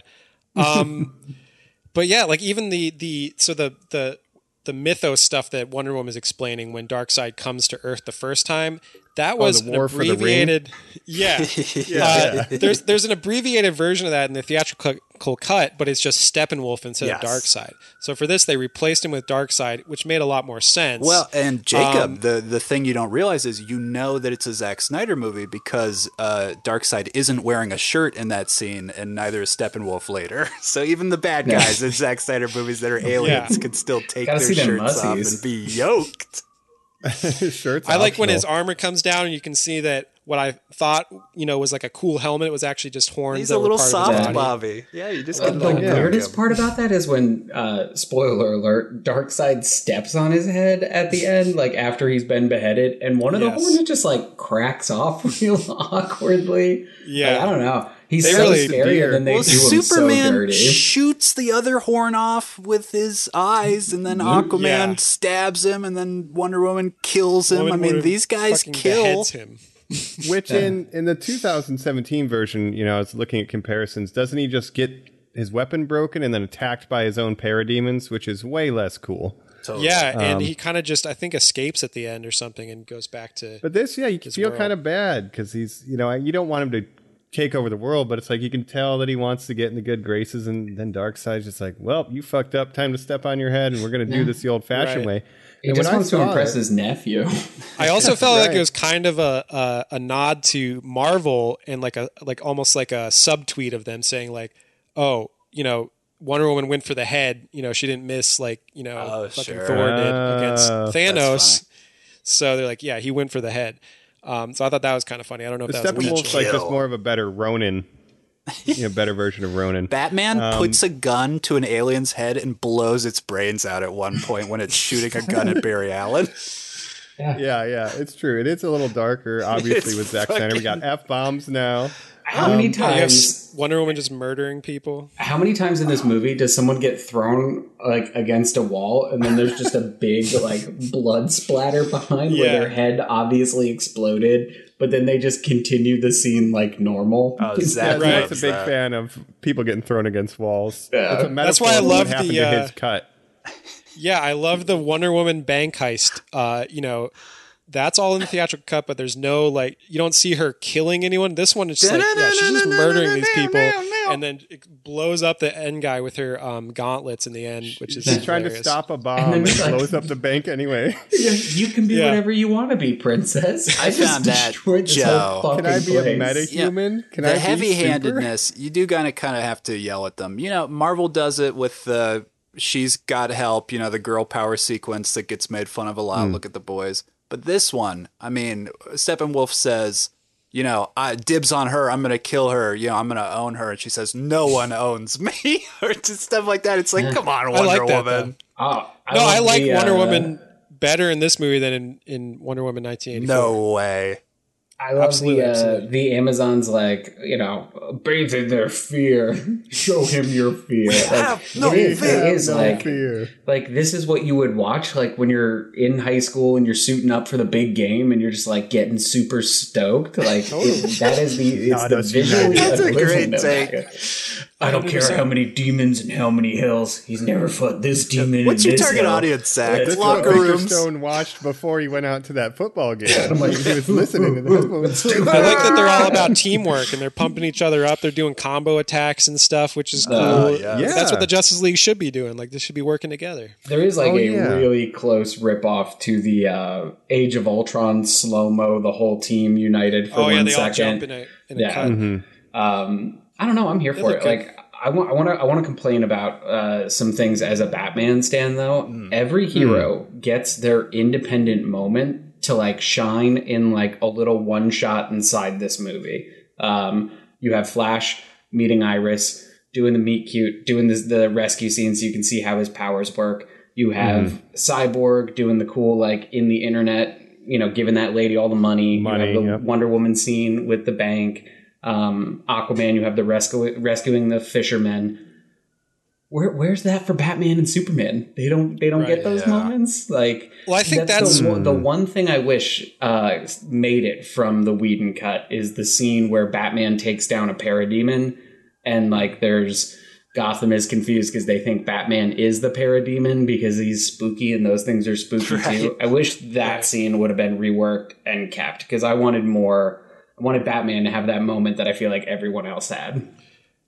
Um but yeah, like even the the so the the the mythos stuff that Wonder Woman is explaining when Darkseid comes to Earth the first time, that was the an war for the ring? abbreviated Yeah. Uh, there's there's an abbreviated version of that in the theatrical cut, but it's just Steppenwolf instead Yes. of Darkseid. So for this they replaced him with Darkseid, which made a lot more sense. Well, and Jacob, Um, the the thing you don't realize is you know that it's a Zack Snyder movie because uh, Darkseid isn't wearing a shirt in that scene, and neither is Steppenwolf later. So even the bad guys in Zack Snyder movies that are aliens can still take Gotta their shirts off and be yoked. Shirts. I like when his armor comes down and you can see that what I thought, you know, was like a cool helmet was actually just horns. He's that a little part of his soft body. Bobby. Yeah, you just Uh, the like weirdest part about that is when, uh, spoiler alert, Darkseid steps on his head at the end, like after he's been beheaded, and one of the horns just like cracks off real awkwardly. Yeah. Like, I don't know. He's They so really- scary, and then they Well, do him so Superman dirty. shoots the other horn off with his eyes, and then Aquaman Yeah. stabs him, and then Wonder Woman kills him. Woman I mean, these guys kill. him. Which in in the 2017 version, you know, I was looking at comparisons. Doesn't he just get his weapon broken and then attacked by his own parademons, which is way less cool. Yeah, Um, and he kind of just I think escapes at the end or something and goes back to. But this, yeah, you can feel kind of bad because he's, you know, you don't want him to take over the world, but it's like you can tell that he wants to get in the good graces, and then Dark Darkseid's just like, well, you fucked up, time to step on your head, and we're gonna do this the old-fashioned Right. way. He And just when I wants to impress it- his nephew. I also felt like it was kind of a, a a nod to Marvel and like a like almost like a subtweet of them saying like, oh, you know. Wonder Woman went for the head. You know, she didn't miss like you know Oh, fucking sure. Thor did Oh, against Thanos. So they're like, yeah, he went for the head. Um, so I thought that was kind of funny. I don't know if The that was Steppenwolf's like just more of a better Ronan, you know, better version of Ronan. Batman Um, puts a gun to an alien's head and blows its brains out at one point when it's shooting a gun at Barry Allen. Yeah, yeah, it's true. It is a little darker, obviously, It's with Zack Snyder. We got f bombs now. How many times? Wonder Woman just murdering people. How many times in this movie does someone get thrown like against a wall and then there's just a big like blood splatter behind Yeah. where their head obviously exploded, but then they just continue the scene like normal? Oh, Yeah, Zack Right. Zack's loves a big that. fan of people getting thrown against walls. Yeah. It's a That's why I metaphor for what love the, to uh, his cut. Yeah, I love the Wonder Woman bank heist. Uh, you know, that's all in the theatrical cut, but there's no like you don't see her killing anyone. This one is just like yeah, she's just murdering these people and then it blows up the end guy with her um, gauntlets in the end, which is She's trying to stop a bomb then and, it's like- blows up the bank anyway. You can be Yeah. whatever you want to be, princess. I, just found that, Joe. Can I fucking be a place. meta-human? Can the I be heavy-handedness, you do kind of kind of have to yell at them. You know, Marvel does it with the she's got help. You know, the girl power sequence that gets made fun of a lot. Look at the boys, but this one, I mean, Steppenwolf says. You know, I dibs on her. I'm gonna kill her. You know, I'm gonna own her. And she says, "No one owns me," or just stuff like that. It's like, come on, I Wonder like that, Woman. Oh, No, I like the, Wonder uh, Woman better in this movie than in, in Wonder Woman 1984. No way. I love Absolutely, the uh, absolutely. the Amazons like you know bathe in their fear, show him your fear. we Like, no it is, fear. it is No like fear. like this is what you would watch like when you're in high school and you're suiting up for the big game and you're just like getting super stoked. Like it- that is the it's Not the us visually That's a great take. that. I don't care 100%. how many demons and how many hills. He's never fought this demon. What's your this target hill. audience, Zack? Let's That's what Locker Victor rooms. Stone watched before he went out to that football game. I'm like, he was listening to the headphones. I like that they're all about teamwork and they're pumping each other up. They're doing combo attacks and stuff, which is cool. Uh, yeah. Yeah. That's what the Justice League should be doing. Like they should be working together. There is like Oh, a yeah. really close ripoff to the uh, Age of Ultron slow mo. The whole team united for oh one yeah, they all second. jump in a in a Yeah. cut. Um, I don't know. I'm here for it. good. Like I want, I want to, I want to complain about uh, some things as a Batman stand. Though Hmm. every hero gets their independent moment to like shine in like a little one shot inside this movie. Um, you have Flash meeting Iris, doing the meet cute, doing this, the rescue scene, so you can see how his powers work. You have Cyborg doing the cool like in the internet, you know, giving that lady all the money. Money, you have the yep. Wonder Woman scene with the bank. Um, Aquaman, you have the rescue, rescuing the fishermen. Where, where's that for Batman and Superman? They don't they don't Right, get those yeah. moments. Like, Well, I think that's- the, one- the one thing I wish uh, made it from the Whedon cut is the scene where Batman takes down a parademon, and like there's Gotham is confused because they think Batman is the parademon because he's spooky and those things are spooky too. I wish that scene would have been reworked and kept because I wanted more. I wanted Batman to have that moment that I feel like everyone else had.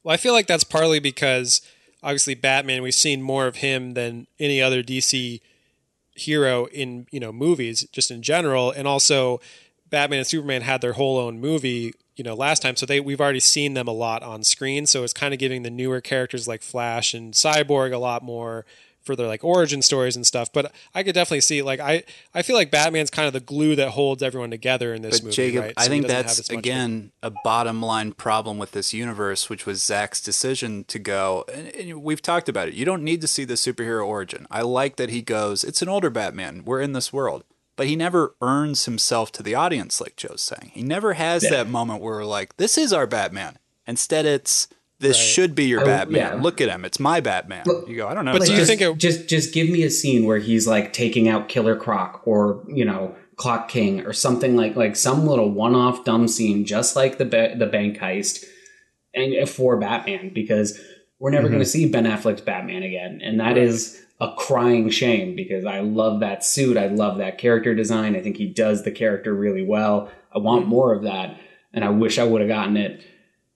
Well, I feel like that's partly because obviously Batman, we've seen more of him than any other DC hero in you know movies, just in general, and also Batman and Superman had their whole own movie, you know, last time, so they we've already seen them a lot on screen, so it's kind of giving the newer characters like Flash and Cyborg a lot more for their like origin stories and stuff. But I could definitely see like I I feel like Batman's kind of the glue that holds everyone together in this But movie. Jacob, right? I So he think that's as much of a- again a bottom line problem with this universe, which was Zack's decision to go. And, and we've talked about it. You don't need to see the superhero origin. I like that he goes. It's an older Batman. We're in this world, but he never earns himself to the audience, like Joe's saying. He never has that moment where we're like, "This is our Batman." Instead, it's this should be your I- Batman. yeah. Look at him. It's my Batman. you go. I don't know. But do you just, think it- just just give me a scene where he's like taking out Killer Croc or you know Clock King or something like like some little one off dumb scene, just like the ba- the bank heist, and for Batman because we're never Mm-hmm. going to see Ben Affleck's Batman again, and that is a crying shame because I love that suit, I love that character design, I think he does the character really well. I want more of that, and I wish I would have gotten it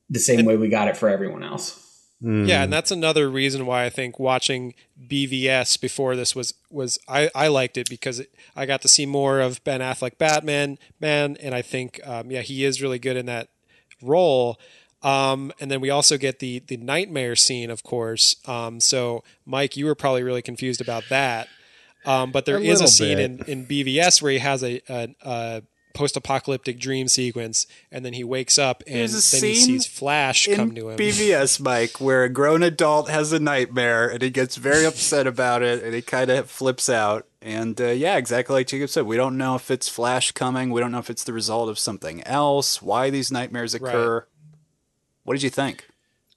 the same way we got it for everyone else. Yeah, and that's another reason why I think watching BVS before this was was I, I liked it because it, I got to see more of Ben Affleck Batman man, and I think um, yeah he is really good in that role. Um, and then we also get the the nightmare scene, of course. Um, so Mike, you were probably really confused about that. Um, but there A is a scene bit. in, in BVS where he has a, a, a post-apocalyptic dream sequence, and then he wakes up and then There's he sees Flash in come to him. BVS, Mike, where a grown adult has a nightmare and he gets very upset about it and he kind of flips out. And uh, yeah, exactly like Jacob said, we don't know if it's Flash coming. We don't know if it's the result of something else, why these nightmares occur. What did you think?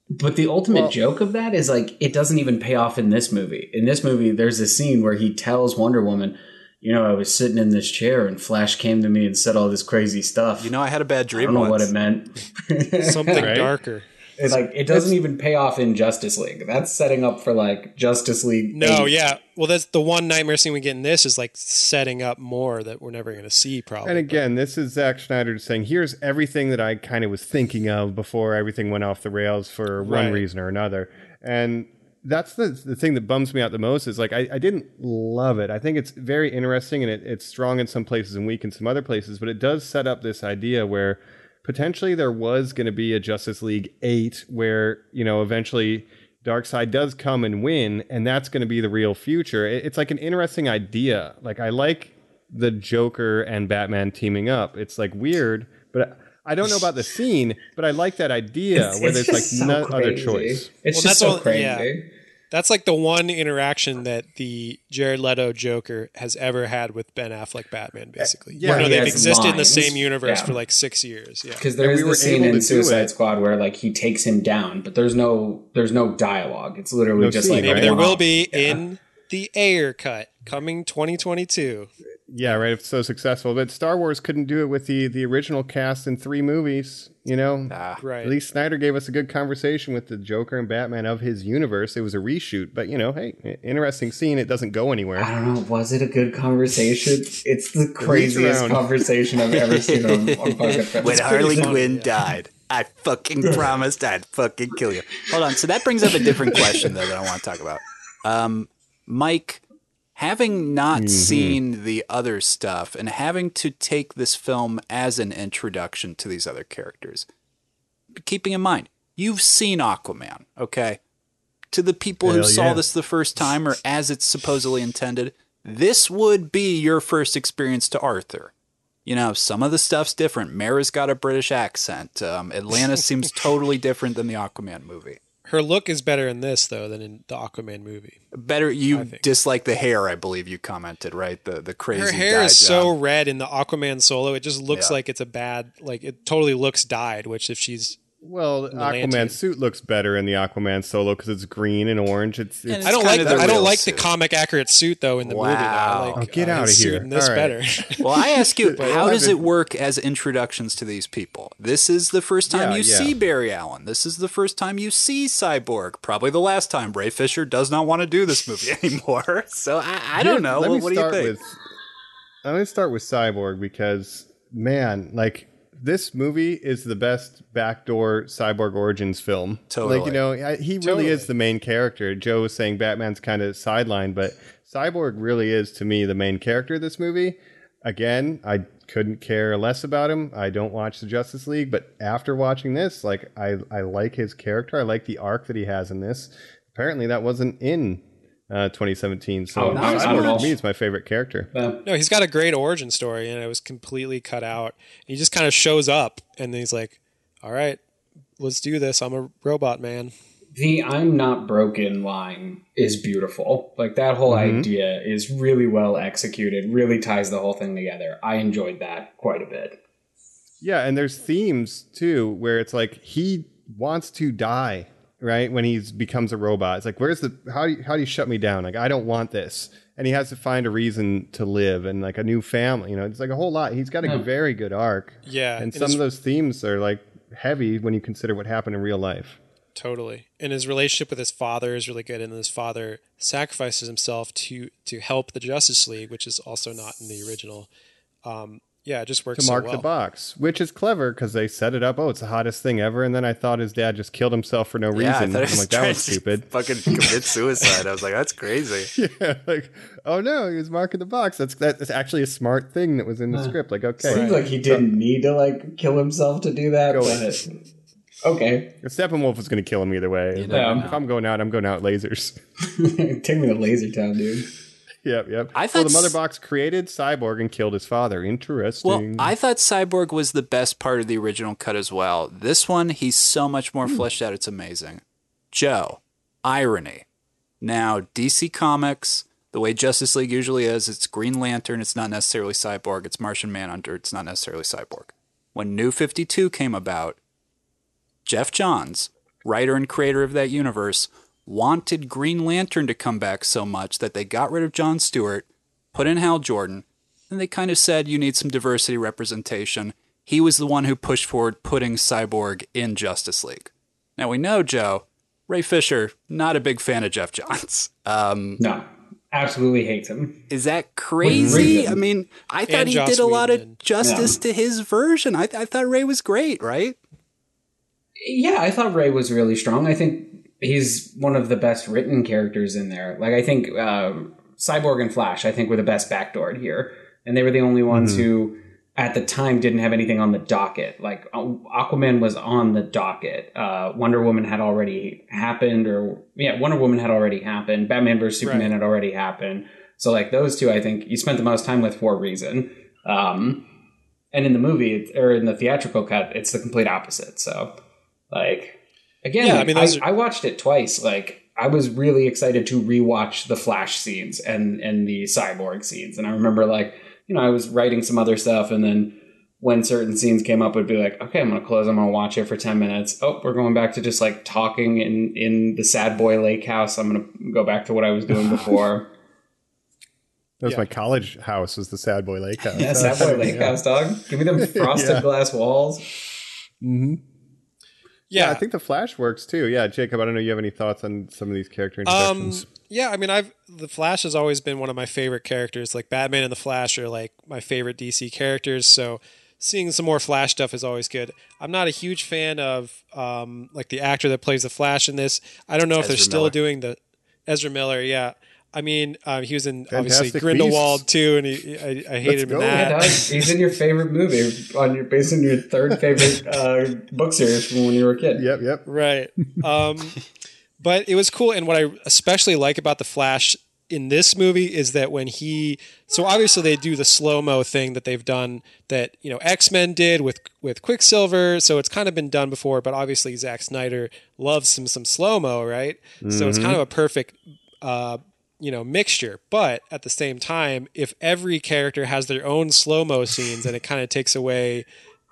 But the ultimate joke of that is like it doesn't even pay off in this movie. In this movie, there's a scene where he tells Wonder Woman, "You know, I was sitting in this chair and Flash came to me and said all this crazy stuff. You know, I had a bad dream. I don't know once. what it meant. Something Right? darker. It's like it doesn't even pay off in Justice League. That's setting up for like Justice League. No, 8. yeah. Well, that's the one nightmare scene we get in this is like setting up more that we're never going to see. Probably. And again, this is Zack Snyder saying, here's everything that I kind of was thinking of before everything went off the rails for one reason or another. And that's the, the thing that bums me out the most is like, I, I didn't love it. I think it's very interesting and it, it's strong in some places and weak in some other places, but it does set up this idea where potentially there was going to be a Justice League 8 where, you know, eventually Darkseid does come and win, and that's going to be the real future. It- It's like an interesting idea. Like I like the Joker and Batman teaming up. It's like weird, but I don't know about the scene, but I like that idea It's- where it's there's like so no other choice. It's Well, just that's so all- crazy. yeah. That's like the one interaction that the Jared Leto Joker has ever had with Ben Affleck Batman, eh, basically. Yeah. Yeah, no, they've has existed in the same universe Yeah. for like six years. Yeah. Because there And is we were the scene in to Suicide it. Squad where like he takes him down, but there's no there's no dialogue. It's literally No just scene, like a right? Maybe there will one-off. be Yeah. in The Ayer cut coming 2022. Yeah, right. If It's so successful, but Star Wars couldn't do it with the the original cast in three movies. You know, Ah, Right. at least Snyder gave us a good conversation with the Joker and Batman of his universe. It was a reshoot, but you know, hey, interesting scene. It doesn't go anywhere. I don't know. Was it a good conversation? It's the craziest conversation I've ever seen on, on fucking film. when Harley Quinn yeah. died, I fucking promised I'd fucking kill you. Hold on. So that brings up a different question though that I want to talk about. Um, Mike, having not seen the other stuff and having to take this film as an introduction to these other characters, keeping in mind you've seen Aquaman, okay? To the people who Hell saw this the first time or as it's supposedly intended, this would be your first experience to Arthur. You know, some of the stuff's different. Mera's got a British accent. Um, Atlantis seems totally different than the Aquaman movie. Her look is better in this though than in the Aquaman movie. Better, you dislike the hair, I believe you commented, right? The the crazy. Her hair is so red in the Aquaman solo. It just looks Yeah. like it's a bad like it totally looks dyed, which if she's Well, the Atlantean. Aquaman suit looks better in the Aquaman solo because it's green and orange. It's, And it's I don't like the, the I don't like suit. the comic accurate suit though in the movie. Though. Wow. like Oh, get uh, outta his suit here. this All right. better. Well, I ask you, how does it it- work as introductions to these people? This is the first time Yeah, you yeah. see Barry Allen. This is the first time you see Cyborg. Probably the last time. Ray Fisher does not want to do this movie anymore. So I, I don't know. Let What, me what do you think? With, I'm going to start with Cyborg because, man, like this movie is the best backdoor Cyborg origins film. Totally. Like you know, he really is the main character. Joe was saying Batman's kind of sidelined, but Cyborg really is to me the main character of this movie. Again, I couldn't care less about him. I don't watch the Justice League, but after watching this, like I, I like his character. I like the arc that he has in this. Apparently, that wasn't in uh, 2017. So Oh, not at Cyborg all. to me it's my favorite character. Uh, No, he's got a great origin story, and it was completely cut out. He just kind of shows up, and he's like, "All right, let's do this. I'm a robot man." the I'm not broken line is beautiful. Like that whole Mm-hmm. idea is really well executed, really ties the whole thing together. I enjoyed that quite a bit. Yeah, and there's themes too where it's like he wants to die, right? When he becomes a robot. It's like, where's the how do you, how do you shut me down? Like I don't want this. And he has to find a reason to live and like a new family, you know. It's like a whole lot. He's got a very good arc. Yeah, And and some of those themes are like heavy when you consider what happened in real life. Totally. And his relationship with his father is really good, and his father sacrifices himself to to help the Justice League, which is also not in the original. Um, yeah, it just works To so mark well. the box, which is clever because they set it up. Oh, it's the hottest thing ever. And then I thought his dad just killed himself for no yeah, reason. thought he I'm like, that was stupid. Fucking commit suicide. I was like, that's crazy. yeah, like, oh no, he was marking the box. That's that's actually a smart thing that was in the script. Like, okay, Seems like he didn't need to like kill himself to do that, Go but okay. Steppenwolf was going to kill him either way. never Like, if I'm going out, I'm going out lasers. Take me to Laser Town, dude. Yep, yep. I thought thought the mother box created Cyborg and killed his father. Interesting. Well, I thought Cyborg was the best part of the original cut as well. This one, he's so much more hmm. fleshed out. It's amazing. Joe, irony. Now, DC Comics, the way Justice League usually is, it's Green Lantern, it's not necessarily Cyborg. It's Martian Manhunter, it's not necessarily Cyborg. When New 52 came about, Geoff Johns, writer and creator of that universe, wanted Green Lantern to come back so much that they got rid of John Stewart, put in Hal Jordan, and they kind of said you need some diversity representation. He was the one who pushed forward putting Cyborg in Justice League. Now we know, Joe, Ray Fisher, not a big fan of Geoff Johns. Um, No, absolutely hates him. is that crazy? I mean, I thought And he Joss did a lot of justice to his version. I, I thought Ray was great, right? Yeah, I thought Ray was really strong. I think he's one of the best written characters in there. Like I think uh, Cyborg and Flash, I think were the best backdoored here, and they were the only ones who, at the time, didn't have anything on the docket. Like uh, Aquaman was on the docket. Uh, Wonder Woman had already happened, or yeah, Wonder Woman had already happened. Batman vs Superman Right. had already happened. So like those two, I think you spent the most time with for a reason. Um, and in the movie or in the theatrical cut, it's the complete opposite. So like again, Yeah, I mean, I, are- I watched it twice. Like I was really excited to rewatch the Flash scenes and and the Cyborg scenes, and I remember like you know I was writing some other stuff, and then when certain scenes came up, would be like, okay, I'm gonna close. I'm gonna watch it for ten minutes. Oh, we're going back to just like talking in in the Sad Boy Lake House. I'm gonna go back to what I was doing before. That was Yeah. my college house. Was the Sad Boy Lake house? Yeah, Sad Boy Lake House, dog. Give me them frosted Yeah. glass walls. Mm-hmm. Yeah, I think the Flash works too. Yeah, Jacob. I don't know. You have any thoughts on some of these character Um, introductions? yeah, I mean, I've the Flash has always been one of my favorite characters. Like Batman and the Flash are like my favorite DC characters. So seeing some more Flash stuff is always good. I'm not a huge fan of um, like the actor that plays the Flash in this. I don't know if they're Ezra still Miller. doing the Ezra Miller. Yeah, I mean, um, he was in obviously Grindelwald Beasts. too, and he, I, I hated him in go. Yeah, that. dog. He's in your favorite movie on your based on your third favorite uh, book series from when you were a kid. Yep, yep. Right. Um, but it was cool. And what I especially like about the Flash in this movie is that when he, so obviously they do the slow mo thing that they've done that you know X Men did with with Quicksilver. So it's kind of been done before, but obviously Zack Snyder loves some some slow mo, right? So it's kind of a perfect. Uh, you know, mixture, but at the same time, if every character has their own slow mo scenes, and it kind of takes away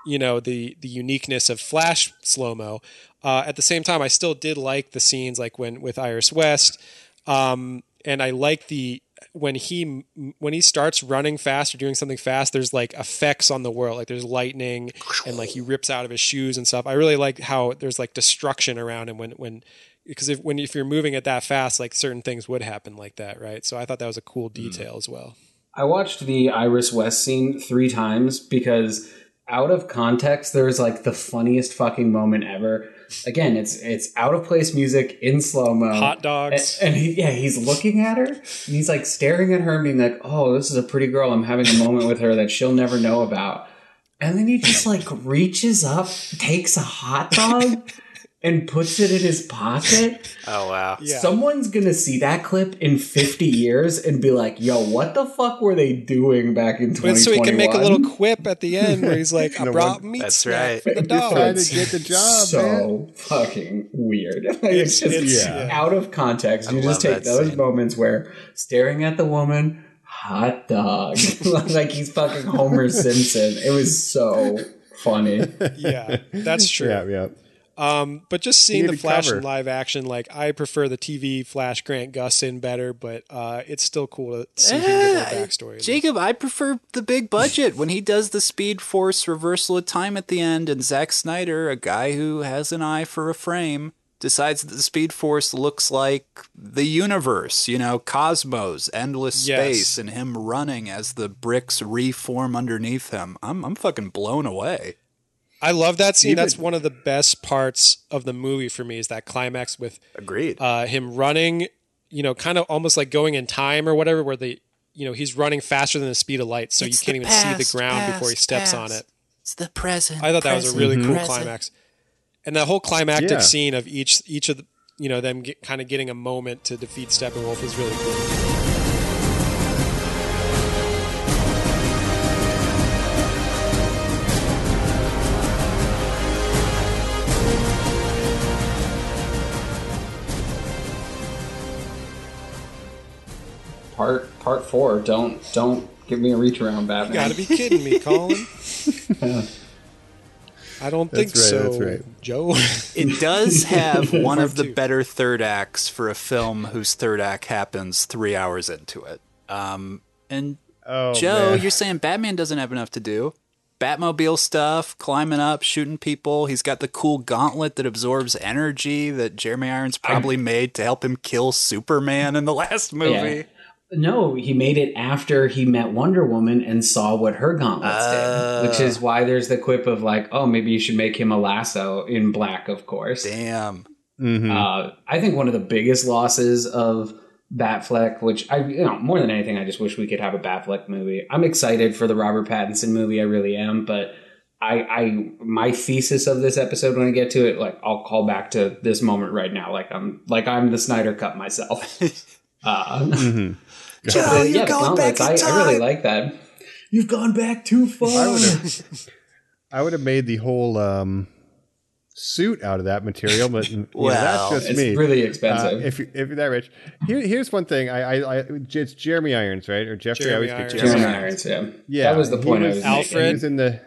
you know the the uniqueness of flash slow mo. Uh, at the same time, I still did like the scenes like when with Iris West, um, and I like the when he when he starts running fast or doing something fast. There's like effects on the world, like there's lightning and like he rips out of his shoes and stuff. I really like how there's like destruction around him when when because if when if you're moving it that fast, like certain things would happen like that, right? So I thought that was a cool mm. detail as well. I watched the Iris West scene three times because out of context, there's like the funniest fucking moment ever. Again, it's it's out of place music in slow mo. Hot dogs. And, and he, yeah, he's looking at her and he's like staring at her and being like, "Oh, this is a pretty girl. I'm having a moment with her that she'll never know about." And then he just like reaches up, takes a hot dog, and puts it in his pocket. Oh wow. Yeah. Someone's gonna see that clip in 50 years and be like, "Yo, what the fuck were they doing back in 2021?" But so he can make a little quip at the end where he's like, "I No brought one- meat That's snack right. for the dog." trying to get the job, so man. fucking weird. Like, it's just it's- yeah. out of context. I You just take those scene. moments where staring at the woman, hot dog, like he's fucking Homer Simpson. It was so funny. yeah, that's true. Yeah, yeah. Um, but just seeing the Flash cover. in live action, like I prefer the TV Flash Grant Gustin better, but uh, it's still cool to see him get more Eh, backstory. Jacob, I prefer the big budget when he does the Speed Force reversal of time at the end, and Zack Snyder, a guy who has an eye for a frame, decides that the Speed Force looks like the universe, you know, cosmos, endless Yes. space, and him running as the bricks reform underneath him. I'm I'm fucking blown away. I love that scene. Even- That's one of the best parts of the movie for me is that climax with Agreed. uh, him running, you know, kind of almost like going in time or whatever, where the you know he's running faster than the speed of light, so It's you can't the even see the ground before he past, steps on it. It's the present. I thought that was a really cool present. climax, and that whole climactic Yeah. scene of each each of the you know them get, kind of getting a moment to defeat Steppenwolf was really cool. Part part four. Don't don't give me a reach around, Batman. You got to be kidding me, Colin. I don't think That's right, so, that's right. Joe. It does have one of the two. better third acts for a film whose third act happens three hours into it. Um, and Oh, Joe, man. you're saying Batman doesn't have enough to do. Batmobile stuff, climbing up, shooting people. He's got the cool gauntlet that absorbs energy that Jeremy Irons probably made to help him kill Superman in the last movie. Yeah. No, he made it after he met Wonder Woman and saw what her gauntlets Oh. did, which is why there's the quip of like, oh, maybe you should make him a lasso in black, of course. Damn. Mhm. Uh, I think one of the biggest losses of Batfleck, which I, you know, more than anything, I just wish we could have a Batfleck movie. I'm excited for the Robert Pattinson movie, I really am, but I, I, my thesis of this episode when I get to it, like, I'll call back to this moment right now, like I'm, like I'm the Snyder Cut myself. uh, Mhm. Joe, you're yeah, the going back gauntlets, in I, I really time. like that. You've gone back too far. I would have, I would have made the whole um, suit out of that material, but you know, that's just it's me. really Uh, expensive. if you, if you're that rich, here, here's one thing. I, I, I, it's Jeremy Irons, right, or Jeffrey? I Jeremy always Irons. Jeremy Jeremy. Irons, yeah. Yeah, that was the he point I was- was Alfred. He was in the.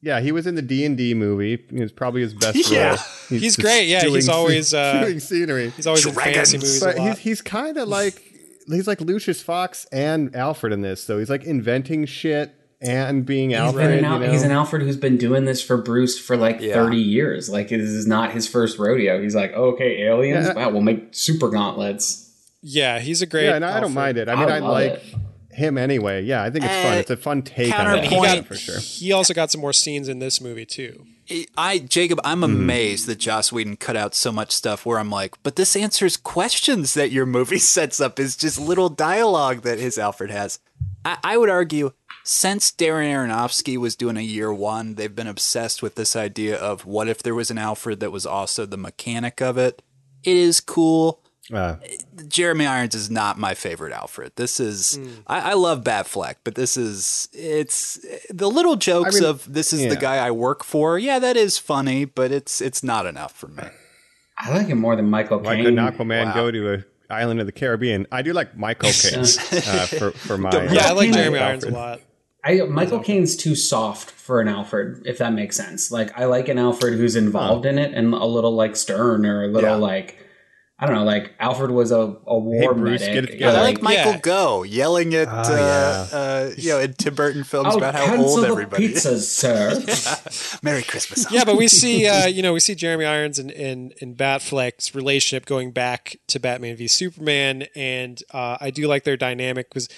Yeah, he was in the D and D movie. It was probably his best Yeah. role. He's just great, yeah, he's always, uh, doing scenery. He's always in fantasy movies a but lot. he's he's kind of like he's like Lucius Fox and Alfred in this. though. he's like inventing shit and being He's, Alfred. been an, you know? he's an Alfred who's been doing this for Bruce for like Yeah. 30 years. Like, this is not his first rodeo. He's like, okay, aliens? Yeah. Wow, we'll make super gauntlets. Yeah, he's a great. yeah, and I don't mind it. I mean, I I, like it. him anyway. Yeah, I think it's fun. Uh, It's a fun take on it. He got for sure. He also got some more scenes in this movie too. I Jacob, I'm Mm-hmm. amazed that Joss Whedon cut out so much stuff where I'm like, but this answers questions that your movie sets up is just little dialogue that his Alfred has. I, I would argue since Darren Aronofsky was doing a year one, they've been obsessed with this idea of what if there was an Alfred that was also the mechanic of it. It is cool. Uh, Jeremy Irons is not my favorite Alfred. This is I, I love Batfleck, but this is it's the little jokes I mean, of this is the guy I work for. Yeah, that is funny, but it's it's not enough for me. I like him more than Michael why Caine. couldn't Aquaman Wow. go to a island of the Caribbean? I do like Michael Caine uh, for for my. The- Yeah, I like Jeremy Irons a lot. I, Michael Caine's too soft for an Alfred, if that makes sense. Like, I like an Alfred who's involved in it and a little like stern or a little Yeah. like, I don't know, like Alfred was a, a war Bruce, medic. get it I together. like Michael Yeah. Gough yelling at Oh, uh, yeah. uh, you know in Tim Burton films I'll about how old the everybody is. pizzas, sir. Merry Christmas. Yeah, but we see, uh, you know, we see Jeremy Irons and and, and Batfleck's relationship going back to Batman v Superman, and uh, I do like their dynamic because.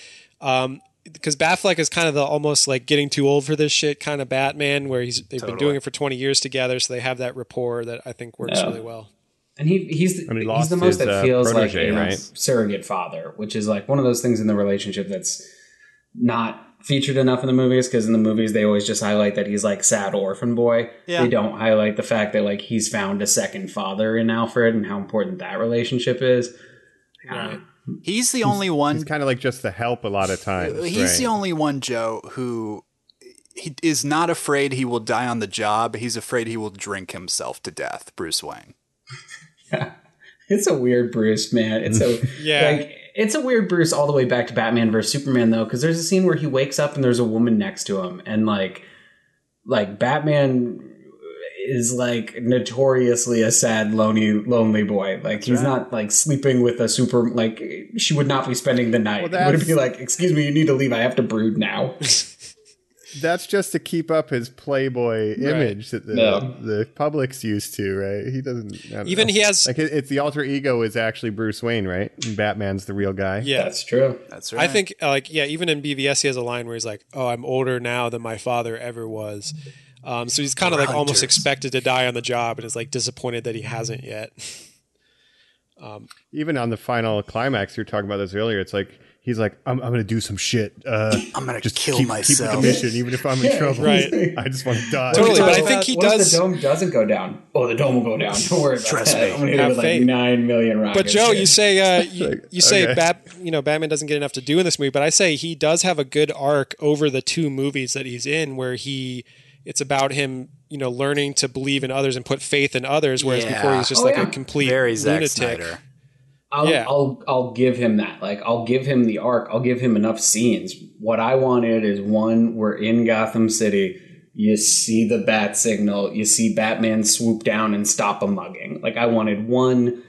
Um, because Batfleck is kind of the almost like getting too old for this shit kind of Batman, where he's they've been doing it for twenty years together, so they have that rapport that I think works Yeah. really well. And he he's And he he's the most his, that uh, feels like a right? surrogate father, which is like one of those things in the relationship that's not featured enough in the movies because in the movies they always just highlight that he's like sad orphan boy. Yeah. They don't highlight the fact that like he's found a second father in Alfred and how important that relationship is. Right. He's the only one He's kind of like just the help a lot of times. He's right? the only one, Joe, who he is not afraid he will die on the job. He's afraid he will drink himself to death. Bruce Wayne. It's a weird Bruce, man. It's a Yeah. like it's a weird Bruce all the way back to Batman versus Superman though, because there's a scene where he wakes up and there's a woman next to him, and like like Batman is like notoriously a sad, lonely, lonely boy. Like he's not like sleeping with a super like she would not be spending the night. Well, would be like, excuse me, you need to leave. I have to brood now. That's just to keep up his Playboy image that the Yeah. the public's used to, right? He doesn't Even know. he has, like it's the alter ego is actually Bruce Wayne, right? And Batman's the real guy. yeah. That's true. That's right. I think, uh, like, yeah, even in BVS, he has a line where he's like, "Oh, I'm older now than my father ever was." Um, so he's kind of like almost expected to die on the job, and is like disappointed that he hasn't yet. Even on the final climax, you were talking about this earlier. It's like he's like, "I'm, I'm going to do some shit. Uh, I'm gonna just kill keep, myself." Keep the mission, even if I'm in trouble. Right. I just want to die." Totally, but I think if- he what if the dome doesn't go down. Oh, the dome will go down. Don't worry about Trust that. me. I'm gonna Have it with like nine million rockets. But Joe, you say uh, you, Like, you say okay. Bat, you know, Batman doesn't get enough to do in this movie, but I say he does have a good arc over the two movies that he's in, where he it's about him, you know, learning to believe in others and put faith in others, whereas Yeah. before he's just Oh, like yeah. a complete very Zack lunatic. Snyder. I'll, Yeah. I'll I'll give him that. Like I'll give him the arc. I'll give him enough scenes. What I wanted is one we're in Gotham City. You see the bat signal. You see Batman swoop down and stop a mugging. Like I wanted one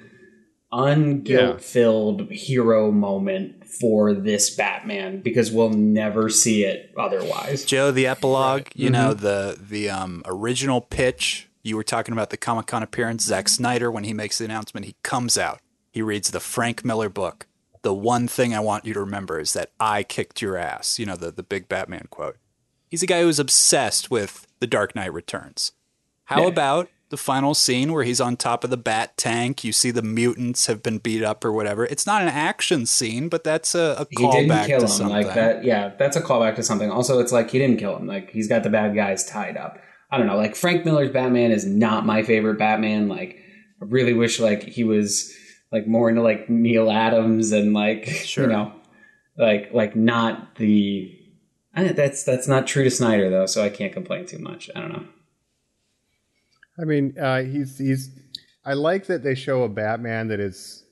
unguilt filled hero moment for this Batman because we'll never see it otherwise. Joe, the epilogue. You know Mm-hmm. the the um, original pitch. You were talking about the Comic Con appearance. Zack Snyder, when he makes the announcement, he comes out. He reads the Frank Miller book. The one thing I want you to remember is that I kicked your ass. You know the the big Batman quote. He's a guy who's obsessed with The Dark Knight Returns. How Yeah. about the final scene where he's on top of the bat tank? You see the mutants have been beat up or whatever. It's not an action scene, but that's a, a He didn't callback kill to him something. like that. Yeah, that's a callback to something. Also, it's like he didn't kill him. Like he's got the bad guys tied up. I don't know. Like Frank Miller's Batman is not my favorite Batman. Like I really wish like he was like more into like Neal Adams and like Sure. you know like like not the. That's that's not true to Snyder though, so I can't complain too much. I don't know. I mean, uh, he's he's. I like that they show a Batman that is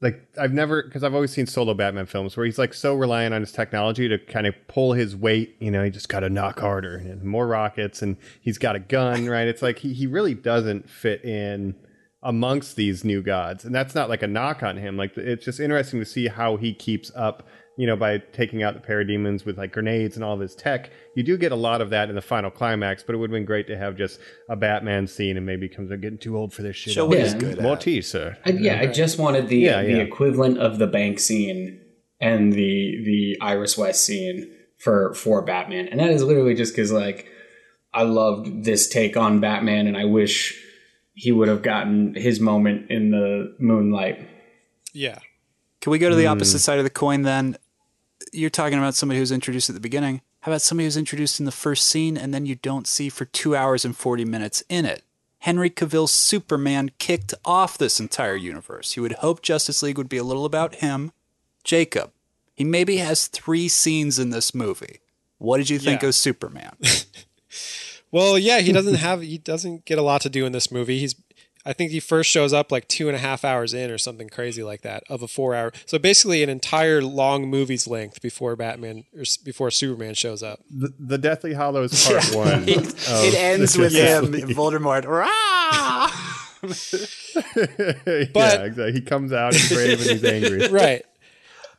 like I've never because I've always seen solo Batman films where he's like so reliant on his technology to kind of pull his weight. You know, he just got to knock harder and more rockets, and he's got a gun. Right? It's like he he really doesn't fit in amongst these new gods. And that's not like a knock on him. Like it's just interesting to see how he keeps up, you know, by taking out the parademons with like grenades and all this tech. You do get a lot of that in the final climax, but it would have been great to have just a Batman scene and maybe comes I'm getting too old for this shit. Show what Yeah. he's good More tea, sir. I, yeah, I just wanted the Yeah, the yeah. equivalent of the bank scene and the the Iris West scene for for Batman, and that is literally just because like I loved this take on Batman, and I wish he would have gotten his moment in the moonlight. Yeah. Can we go to Hmm. the opposite side of the coin then? You're talking about somebody who's introduced at the beginning. How about somebody who's introduced in the first scene and then you don't see for two hours and 40 minutes in it? Henry Cavill's Superman kicked off this entire universe. You would hope Justice League would be a little about him. Jacob, he maybe has three scenes in this movie. What did you think Yeah. of Superman? Well, yeah, he doesn't have he doesn't get a lot to do in this movie. He's I think he first shows up like two and a half hours in or something crazy like that of a four hour. So basically an entire long movie's length before Batman or before Superman shows up. The, the Deathly Hallows Part One. it, it ends with him, League. Voldemort. Rah! yeah, But- exactly. He comes out and brave and he's angry. right.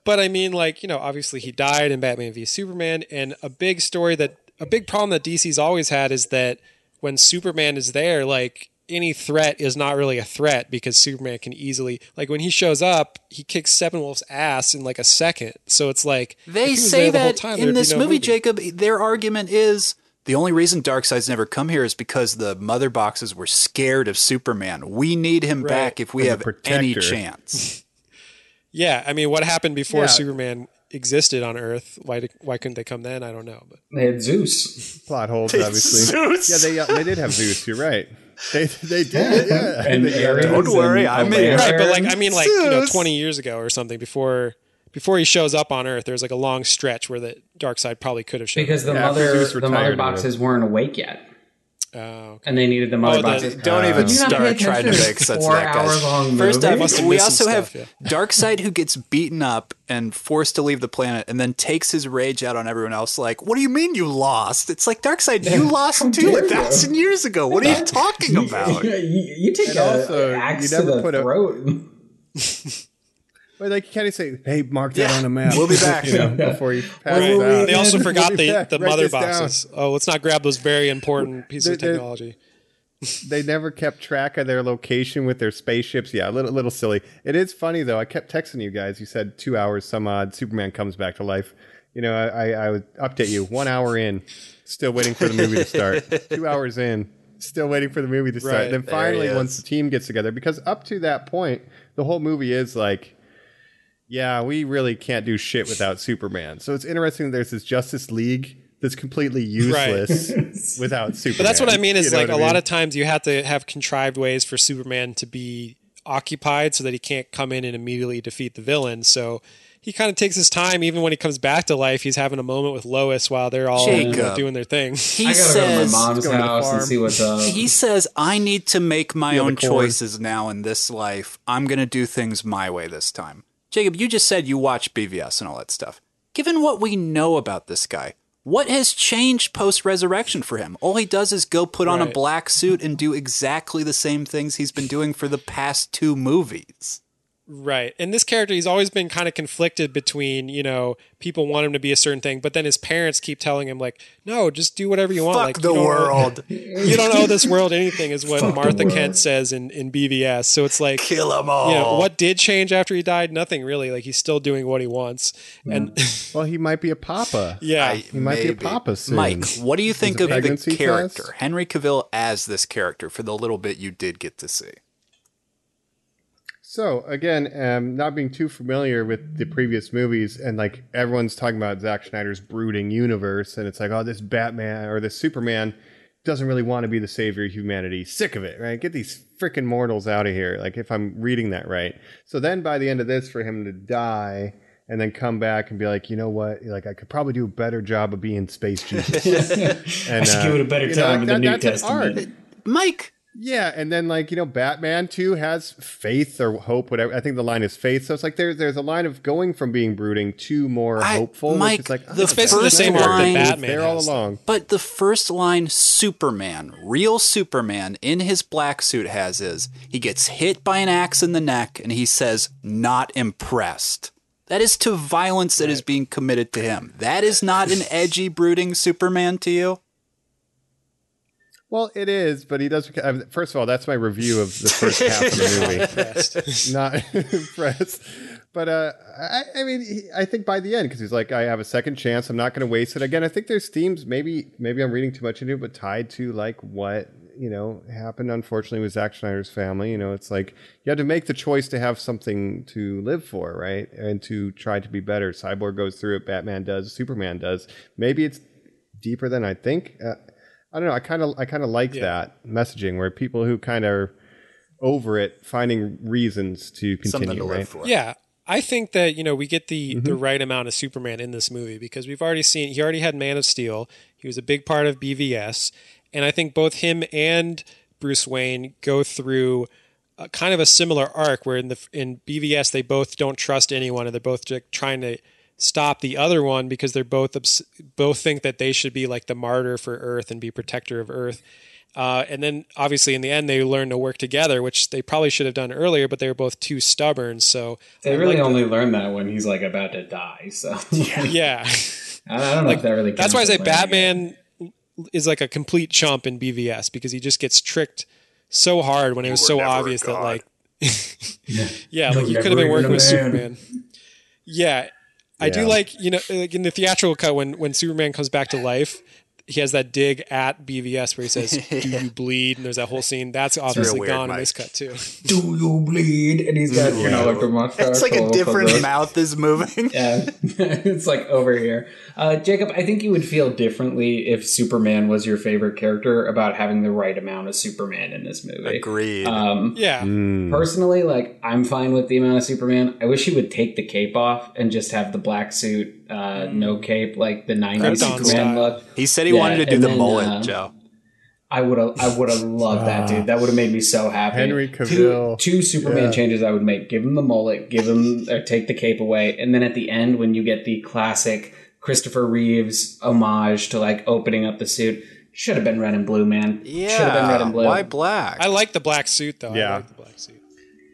But I mean, like, you know, obviously he died in Batman v Superman, and a big story that a big problem that DC's always had is that when Superman is there, like any threat is not really a threat because Superman can easily like when he shows up, he kicks Steppenwolf's ass in like a second. So it's like They say the that time, in this no movie, Jacob. Their argument is the only reason Darkseid's never come here is because the mother boxes were scared of Superman. We need him Right. back if we As have any chance. Yeah, I mean, what happened before Yeah. Superman existed on Earth? Why did, why couldn't they come then? I don't know, but They had Zeus, Plot holes, obviously. Yeah, they uh, they did have Zeus. You're right. They they did. Yeah. and They- Ares. Don't worry, and I'm Altair. right, but like I mean, like you know, twenty years ago or something before before he shows up on Earth, there's like a long stretch where the Darkseid probably could have shown. because the Yeah, mother the mother boxes weren't awake yet, Oh, okay. and they needed the mother Oh, the- Don't even Did you not pay start trying to make to sense of four that, guys. hours long First movie? up, Must we also some have stuff, Darkseid who gets beaten up and forced to leave the planet, and then takes his rage out on everyone else. Like, what do you mean you lost? It's like Darkseid, you lost How too a thousand years ago. What are you talking about? you, you take And a also, axe you never to the put a- throat. Well, like can't even say, "Hey, mark that on a map." We'll be back. you know, before you pass Right. it out. They also We'll forgot the, back. the mother this down. boxes. Oh, let's not grab those very important pieces of They're- they're- technology. They never kept track of their location with their spaceships. Yeah, a little, little silly. It is funny though. I kept texting you guys. You said two hours, some odd. Superman comes back to life. You know, I, I, I would update you. One hour in, still waiting for the movie to start. two hours in, still waiting for the movie to start. Right. Then finally, once the team gets together, because up to that point, the whole movie is like, yeah, we really can't do shit without Superman. So it's interesting. that There's this Justice League that's completely useless without Superman. But that's what I mean is You like what a I lot of times you have to have contrived ways for Superman to be occupied so that he can't come in and immediately defeat the villain. So he kind of takes his time. Even when he comes back to life, he's having a moment with Lois while they're all you know, Jacob. doing their thing. He I gotta says, go to my mom's go to the house and see what's up. He says, I need to make my own choices now in this life. I'm going to do things my way this time. Jacob, you just said you watch BVS and all that stuff. Given what we know about this guy, what has changed post resurrection for him? All he does is go put on a black suit and do exactly the same things he's been doing for the past two movies. Right. And this character, he's always been kind of conflicted between, you know, people want him to be a certain thing, but then his parents keep telling him, like, no, just do whatever you want. Fuck like, the you don't owe- world. you don't owe this world anything, is what Fuck Martha. Kent says in, in BVS. So it's like, Kill them all. you know, what did change after he died? Nothing really. Like, he's still doing what he wants. Mm. And Well, he might be a papa. yeah. I- He might be a papa soon. Mike, what do you think a of the character, test? Henry Cavill as this character, for the little bit you did get to see? So again, um, not being too familiar with the previous movies, and like everyone's talking about Zack Snyder's brooding universe, and it's like, oh, this Batman or this Superman doesn't really want to be the savior of humanity. Sick of it, right? Get these freaking mortals out of here. Like if I'm reading that right. So then by the end of this, for him to die and then come back and be like, you know what? Like I could probably do a better job of being space Jesus. and, I should uh, give it a better you know, time like in the New that's an Testament. art. Mike, Yeah, and then like you know, Batman too has faith or hope, whatever. I think the line is faith. So it's like there's there's a line of going from being brooding to more I- hopeful. Mike, which is like the oh, basically the same there. arc that Batman there all has. along. But the first line Superman, real Superman in his black suit has is he gets hit by an axe in the neck and he says, not impressed. That is to violence that is being committed to him. That is not an edgy, brooding Superman to you. Well, it is, but he does. First of all, that's my review of the first half of the movie. Not impressed, but uh, I, I mean, he, I think by the end, because he's like, I have a second chance. I'm not going to waste it. Again, I think there's themes. Maybe, maybe I'm reading too much into it, but tied to like what you know happened. Unfortunately, with Zack Snyder's family. You know, it's like you had to make the choice to have something to live for, right, and to try to be better. Cyborg goes through it. Batman does. Superman does. Maybe it's deeper than I think. Uh, I don't know. I kind of I kind of like that messaging where people who kind of are over it finding reasons to Something continue. to right? live for. Yeah. I think that, you know, we get the, the Mm-hmm. right amount of Superman in this movie because we've already seen, he already had Man of Steel. He was a big part of BVS. And I think both him and Bruce Wayne go through a, kind of a similar arc where in the in BVS they both don't trust anyone and they're both just trying to stop the other one because they're both obs- both think that they should be like the martyr for Earth and be protector of Earth. Uh, and then obviously in the end they learn to work together, which they probably should have done earlier, but they were both too stubborn. So They really like only learn that when he's like about to die. So yeah. I I don't know if that really. That's why I say as learning. Batman is like a complete chump in BVS because he just gets tricked so hard when it was so never obvious that like yeah, No, like you could have been working with man. Superman. Yeah. I do like, you know, like in the theatrical cut when when Superman comes back to life, he has that dig at BVS where he says, "Do you bleed?" and there's that whole scene. That's obviously weird, gone in this cut too. Do you bleed? And he's got you know like a mustache. It's like a different the- mouth is moving. Yeah, it's like over here. Uh, Jacob, I think you would feel differently if Superman was your favorite character about having the right amount of Superman in this movie. Agreed. Um, Yeah. personally, like I'm fine with the amount of Superman. I wish he would take the cape off and just have the black suit, uh, no cape, like the '90s Krypton Superman style. look. he said he yeah, wanted to do the then, mullet, uh, Joe. I would have, I would have loved that, dude. That would have made me so happy. Henry Two, Cavill. two Superman Yeah. changes I would make: give him the mullet, give him or take the cape away, and then at the end when you get the classic Christopher Reeves homage to like opening up the suit, should have been red and blue, man. Yeah. should have been red and blue. Why black? I like the black suit though. I Yeah. like the black suit.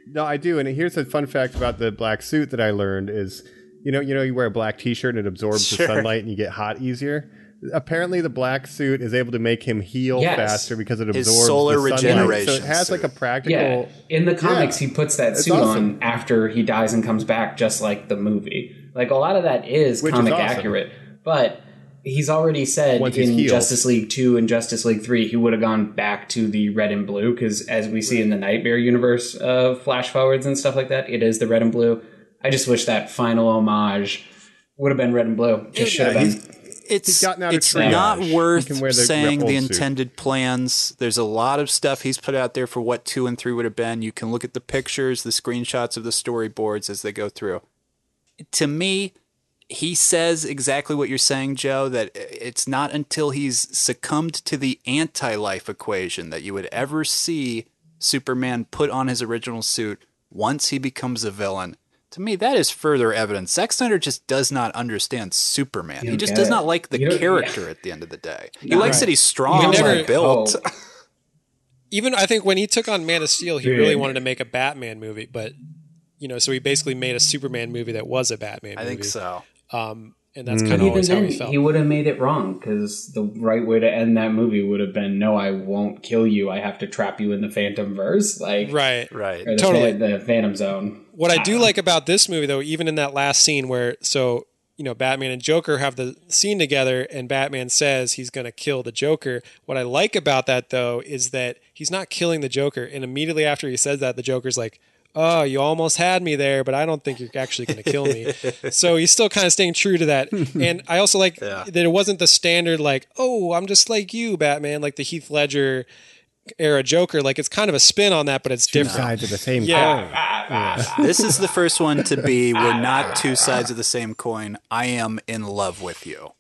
No, I do. And here's a fun fact about the black suit that I learned is, you know, you know, you wear a black T-shirt and it absorbs Sure. the sunlight and you get hot easier. Apparently, the black suit is able to make him heal Yes. faster because it His absorbs solar the sunlight. So it has like a practical. Yeah, in the comics, Yeah. he puts that It's suit awesome. on after he dies and comes back, just like the movie. Like a lot of that is Which is comic awesome. accurate, but he's already said Once in. Justice League Two and Justice League Three he would have gone back to the red and blue because, as we see in the Nightmare universe of flash forwards and stuff like that, it is the red and blue. I just wish that final homage would have been red and blue. Just should have Yeah, been. it's out it's not worth the saying the old suit. intended plans. There's a lot of stuff he's put out there for what two and three would have been. You can look at the pictures, the screenshots of the storyboards as they go through. To me, he says exactly what you're saying, Joe. That it's not until he's succumbed to the anti-life equation that you would ever see Superman put on his original suit once he becomes a villain. To me, that is further evidence. Zack Snyder just does not understand Superman. He just does it. not like the You don't- character at the end of the day. He No, likes right. that he's strong You never- and built. Oh, even I think when he took on Man of Steel, he Dude. really wanted to make a Batman movie, but you know, so he basically made a Superman movie that was a Batman. I movie. think so. Um, and that's Mm. kind But of always even how he felt. he would have made it wrong because the right way to end that movie would have been, "No, I won't kill you. I have to trap you in the Phantom Verse, like right. Right. or the, Totally. Phan- the Phantom Zone." What I do uh-huh. like about this movie, though, even in that last scene where so you know Batman and Joker have the scene together, and Batman says he's going to kill the Joker. What I like about that, though, is that he's not killing the Joker, and immediately after he says that, the Joker's like. Oh, you almost had me there, but I don't think you're actually going to kill me. so he's still kind of staying true to that. And I also like Yeah. that it wasn't the standard, like, oh, I'm just like you, Batman, like the Heath Ledger era Joker. Like it's kind of a spin on that, but it's Two different. sides of the same Yeah. coin. this is the first one to be we're not two sides of the same coin. I am in love with you.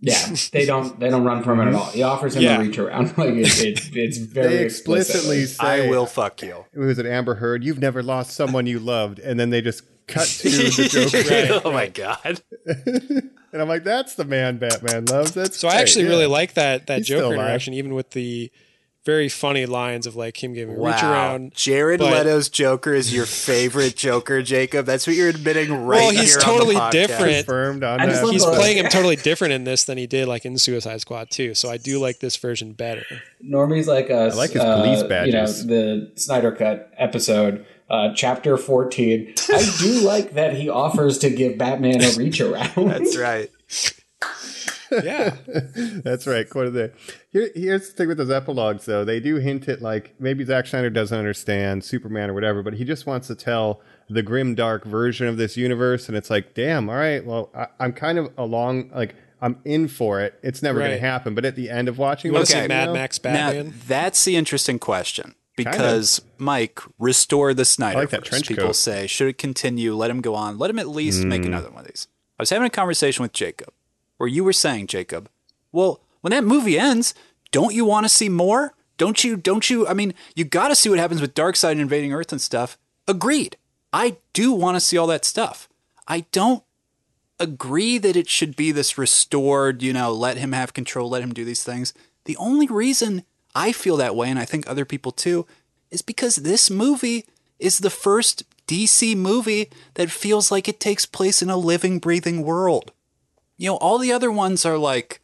Yeah, they don't they don't run from it at all. He offers him Yeah. a reach around. Like it, it, it's very They explicitly explicit. say, I will fuck you. It was it Amber Heard? You've never lost someone you loved, and then they just cut to the Joker, oh my god. and I'm like, that's the man Batman loves. That's So I actually yeah. really like that that He's Joker interaction, even with the very funny lines of like him giving a Wow. reach around. Jared but- Leto's Joker is your favorite Joker, Jacob. That's what you're admitting right Well, he's here totally on the different. confirmed on I just that. love He's playing him totally different in this than he did like in Suicide Squad too. So I do like this version better. Normie's like a, I like his police badges. You know, the Snyder Cut episode, uh, chapter fourteen. I do like that he offers to give Batman a reach around. That's right. Yeah, That's right. Quote of the Here, here's the thing with those epilogues, though. They do hint at like maybe Zack Snyder doesn't understand Superman or whatever, but he just wants to tell the grim, dark version of this universe, and it's like, damn, all right, well, I, I'm kind of along, like I'm in for it. It's never going to happen, but at the end of watching, you want to this, see Mad know, Max Now, Batman? that's the interesting question because Mike restore the Snyder. I like that trench People coat. say should it continue? Let him go on. Let him at least make Mm. another one of these. I was having a conversation with Jacob where you were saying, Jacob, well, when that movie ends, don't you want to see more? Don't you? Don't you? I mean, you got to see what happens with Darkseid invading Earth and stuff. Agreed. I do want to see all that stuff. I don't agree that it should be this restored, you know, let him have control, let him do these things. The only reason I feel that way, and I think other people too, is because this movie is the first DC movie that feels like it takes place in a living, breathing world. You know, all the other ones are like,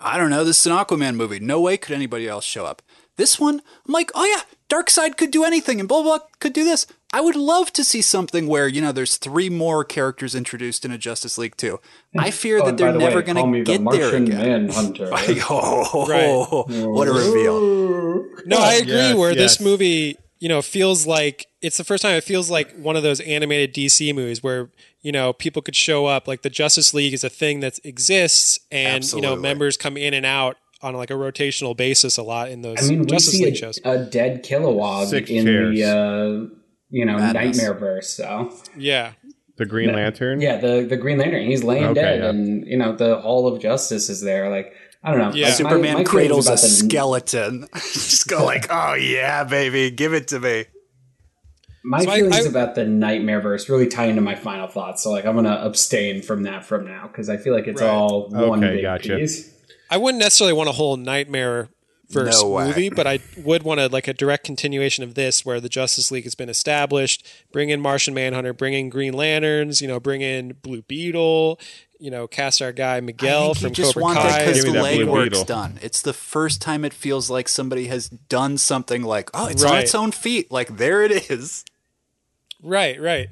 I don't know, this is an Aquaman movie. No way could anybody else show up. This one, I'm like, oh yeah, Darkseid could do anything and blah, blah, blah could do this. I would love to see something where, you know, there's three more characters introduced in a Justice League 2. I fear Oh, that they're the never going call me to the get there Martian again. Manhunter. oh, what a reveal. No, I agree. Yes, where yes. this movie, you know, feels like it's the first time it feels like one of those animated DC movies where you know people could show up. Like the Justice League is a thing that exists, and you know members come in and out on like a rotational basis a lot in those I mean, we Justice see League a, shows. a dead Kilowog Six in chairs. the uh, you know Madness. Nightmare verse. So Yeah, the Green Lantern. yeah, the the Green Lantern, he's laying Okay, dead, yeah. and you know the Hall of Justice is there. Like I don't know, Yeah. Like, Superman my feelings cradles a the- skeleton. Just go like, oh yeah, baby, give it to me. My So feelings I- about the Nightmare verse really tie into my final thoughts. So like I'm gonna abstain from that from now because I feel like it's Right. all one Okay, big gotcha. piece. I wouldn't necessarily want a whole nightmare verse No movie, but I would want a like a direct continuation of this, where the Justice League has been established. Bring in Martian Manhunter, bring in Green Lanterns, you know, bring in Blue Beetle, you know, cast our guy I Miguel think from just Cobra want Kai. that because the me that legwork's done. It's the first time it feels like somebody has done something like, oh, it's on its own feet. Like there it is. Right, right.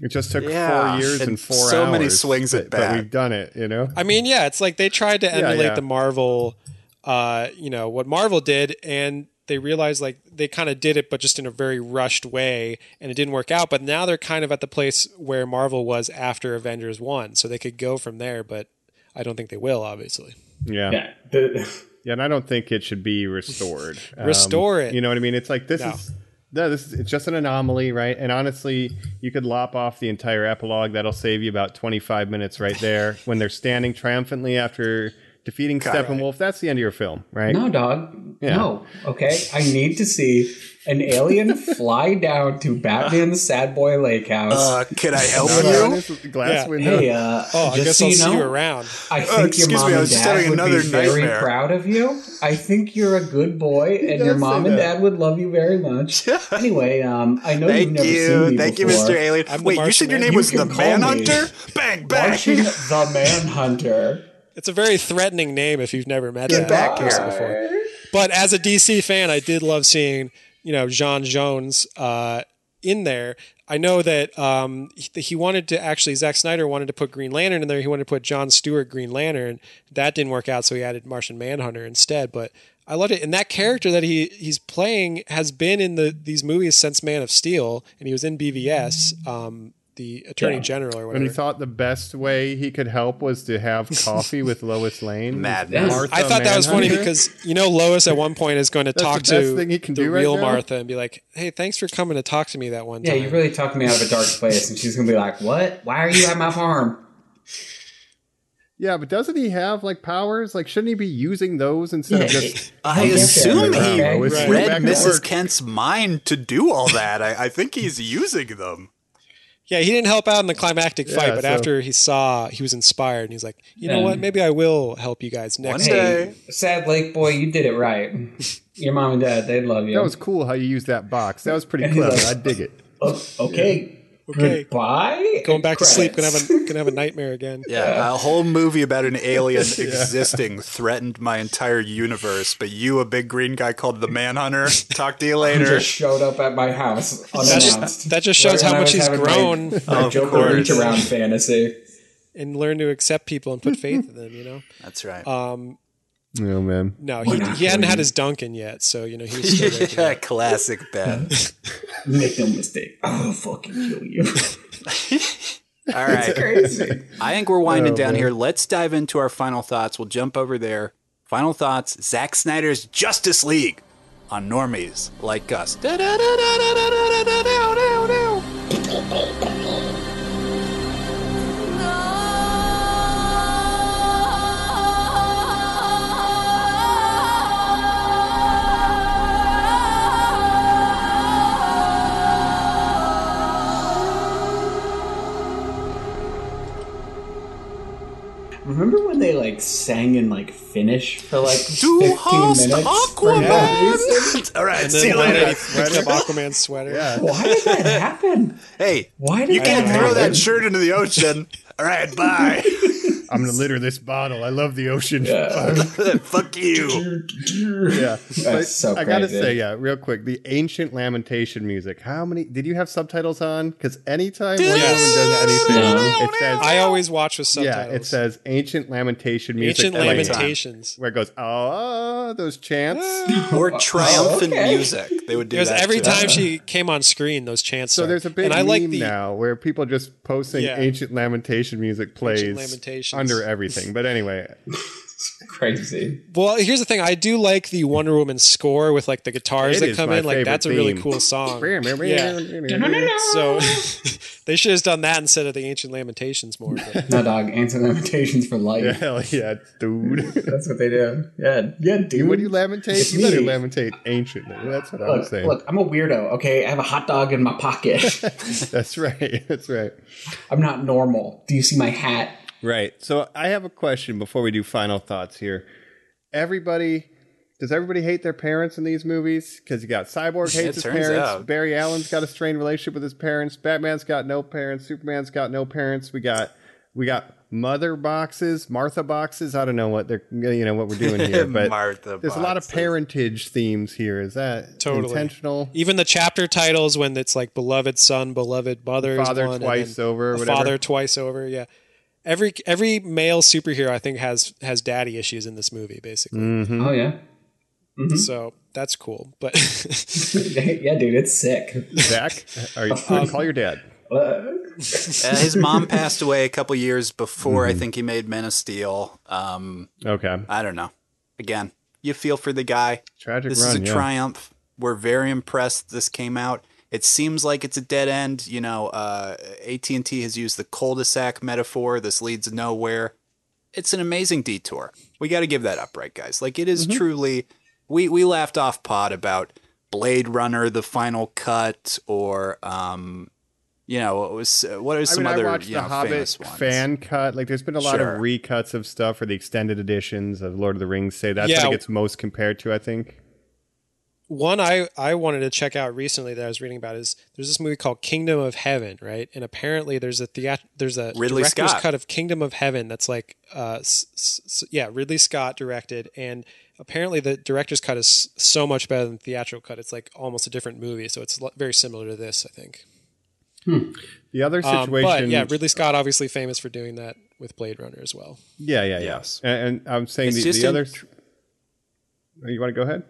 It just took Yeah, four years and and four so hours. many swings at but, but we've done it. You know. I mean, yeah, it's like they tried to emulate yeah. the Marvel, uh, you know, what Marvel did, and they realized like they kind of did it, but just in a very rushed way, and it didn't work out. But now they're kind of at the place where Marvel was after Avengers One, so they could go from there. But I don't think they will, obviously. Yeah. Yeah, Yeah, and I don't think it should be restored. Um, Restore it. You know what I mean? It's like this No. is no, this is it's just an anomaly, right? And honestly, you could lop off the entire epilogue. That'll save you about twenty five minutes right there when they're standing triumphantly after defeating Steppenwolf. That's the end of your film, right? no dog, Yeah. no. Okay, I need to see an alien fly down to Batman's Sad Boy Lake House. Uh, can I help Knock on you? glass Yeah. window. hey, uh, Oh, I just guess so I'll you see you around. I think Oh, your excuse mom me, I and was just dad having would another be very nightmare. proud of you. I think you're a good boy, and your mom and dad would love you very much. anyway, um, I know you've Thank never seen you. me Thank you, before. Mr. Alien. I'm the Wait, you said your name You was the can call me Manhunter? Bang, bang. Martian the Manhunter. It's a very threatening name if you've never met Get that person before. But as a DC fan, I did love seeing you know J'onn J'onzz uh, in there. I know that um, he, he wanted to actually Zack Snyder wanted to put Green Lantern in there. He wanted to put John Stewart Green Lantern. That didn't work out, so he added Martian Manhunter instead. But I loved it, and that character that he he's playing has been in the these movies since Man of Steel, and he was in BVS, um, the Attorney Yeah. General or whatever. And he thought the best way he could help was to have coffee with Lois Lane. Madness. Martha I thought that was funny because you know Lois at one point is going to talk the best to thing he can the do right real now? Martha and be like, "Hey, thanks for coming to talk to me that one Yeah, time." Yeah, you really talked me out of a dark place, and she's gonna be like, "What? Why are you at my farm?" Yeah, but doesn't he have like powers? Like, shouldn't he be using those instead Yeah, of just? I I get that, assume he okay. Right. Read Mrs. Kent's mind to do all that. I, I think he's using them. Yeah, he didn't help out in the climactic Yeah, fight, but so- after he saw, he was inspired, and he's like, you know Yeah. what? Maybe I will help you guys next. One time. day. Sad lake boy, you did it right. Your mom and dad, they'd love you. That was cool how you used that box. That was pretty clever. I dig it. Oh, okay. Okay. Goodbye. Going back to sleep, gonna have a gonna have a nightmare again. Yeah, a whole movie about an alien existing threatened my entire universe, but you, a big green guy called the Manhunter, talk to you later. just showed up at my house That's, unannounced. that just shows Right how much he's having my- grown My Of Joker course. reach around fantasy. and learn to accept people and put faith in them. You know. That's right. Um, Oh man. no, he, he hadn't had his Dunkin' yet, so you know he was still waking yeah, up. classic Ben. Make no mistake. I will fucking kill you. All right. Crazy. I think we're winding Oh, down man. here. Let's dive into our final thoughts. We'll jump over there. Final thoughts Zack Snyder's Justice League on normies like us. Remember when they like sang in like Finnish for like Du 15 hast minutes? for no Aquaman! reason? All right, And see then you one later. night he up Aquaman's sweater. Yeah. Why did that happen? Hey, Why did you can't that throw happen? that shirt into the ocean. All right, bye. I'm gonna litter this bottle. I love the ocean. Fuck you. yeah. But so I gotta crazy. say, yeah, real quick, the ancient lamentation music. How many did you have subtitles on? Because anytime Wonder Woman does anything, No. it says I always watch with yeah, subtitles. it says ancient lamentation music. Ancient playing. Lamentations. Where it goes, oh, those chants. Or triumphant okay. music. They would do Because that every too. time she came on screen, those chants. So start. there's a big and I meme like the now where people just posting Yeah. ancient lamentation music plays Lamentations. Under everything. But anyway, Crazy. Well, here's the thing. I do like the Wonder Woman score with like the guitars It that is come in. Like that's a really theme. cool song. yeah. Yeah. So they should have done that instead of the Ancient Lamentations more. No, dog. Ancient Lamentations for life. Hell yeah, dude. That's what they do. Yeah, yeah, dude. When you lamentate, It's you better me. lamentate anciently. That's what I'm saying. look, I'm a weirdo. Okay, I have a hot dog in my pocket. That's right. That's right. I'm not normal. Do you see my hat? Right. So I have a question before we do final thoughts here. Everybody, does everybody hate their parents in these movies? Because you got Cyborg hates his parents. out. Barry Allen's got a strained relationship with his parents. Batman's got no parents. Superman's got no parents. We got we got mother boxes, Martha boxes. I don't know what they're you know what we're doing here, but Martha there's a lot of parentage themes here. Is that Totally. intentional? even the chapter titles when it's like beloved son, beloved mother, Father one, twice then over, a whatever. father twice over. Yeah. Every every male superhero I think has has daddy issues in this movie basically. Mm-hmm. Oh yeah, So that's cool. But yeah, dude, it's sick. Zack, are you, call your dad. Uh, his mom passed away a couple years before Mm-hmm. I think he made Men of Steel. Um, Okay. I don't know. Again, you feel for the guy. Tragic This run. is a yeah. triumph. We're very impressed this came out. It seems like it's a dead end. You know, uh, AT&T has used the cul-de-sac metaphor. This leads nowhere. It's an amazing detour. We got to give that up, right, guys? Like it is Mm-hmm. truly. We we laughed off pod about Blade Runner, the final cut, or um, you know, what was what are I some mean, other I watched you the know, Hobbit famous ones? fan cut. Like, there's been a lot Sure. of recuts of stuff for the extended editions of Lord of the Rings. Say that's Yeah. what it gets most compared to. I think. One I, I wanted to check out recently that I was reading about is there's this movie called Kingdom of Heaven, right? And apparently there's a theat- there's a Ridley director's Scott. cut of Kingdom of Heaven that's like uh s- s- s- yeah Ridley Scott directed and apparently the director's cut is so much better than the theatrical cut. It's like almost a different movie, so it's lo- very similar to this, I think. The other Um, situation, but yeah, Ridley Scott obviously famous for doing that with Blade Runner as well. yeah, yeah, yeah. Yes. And, and I'm saying It's the, the in- other. You want to go ahead?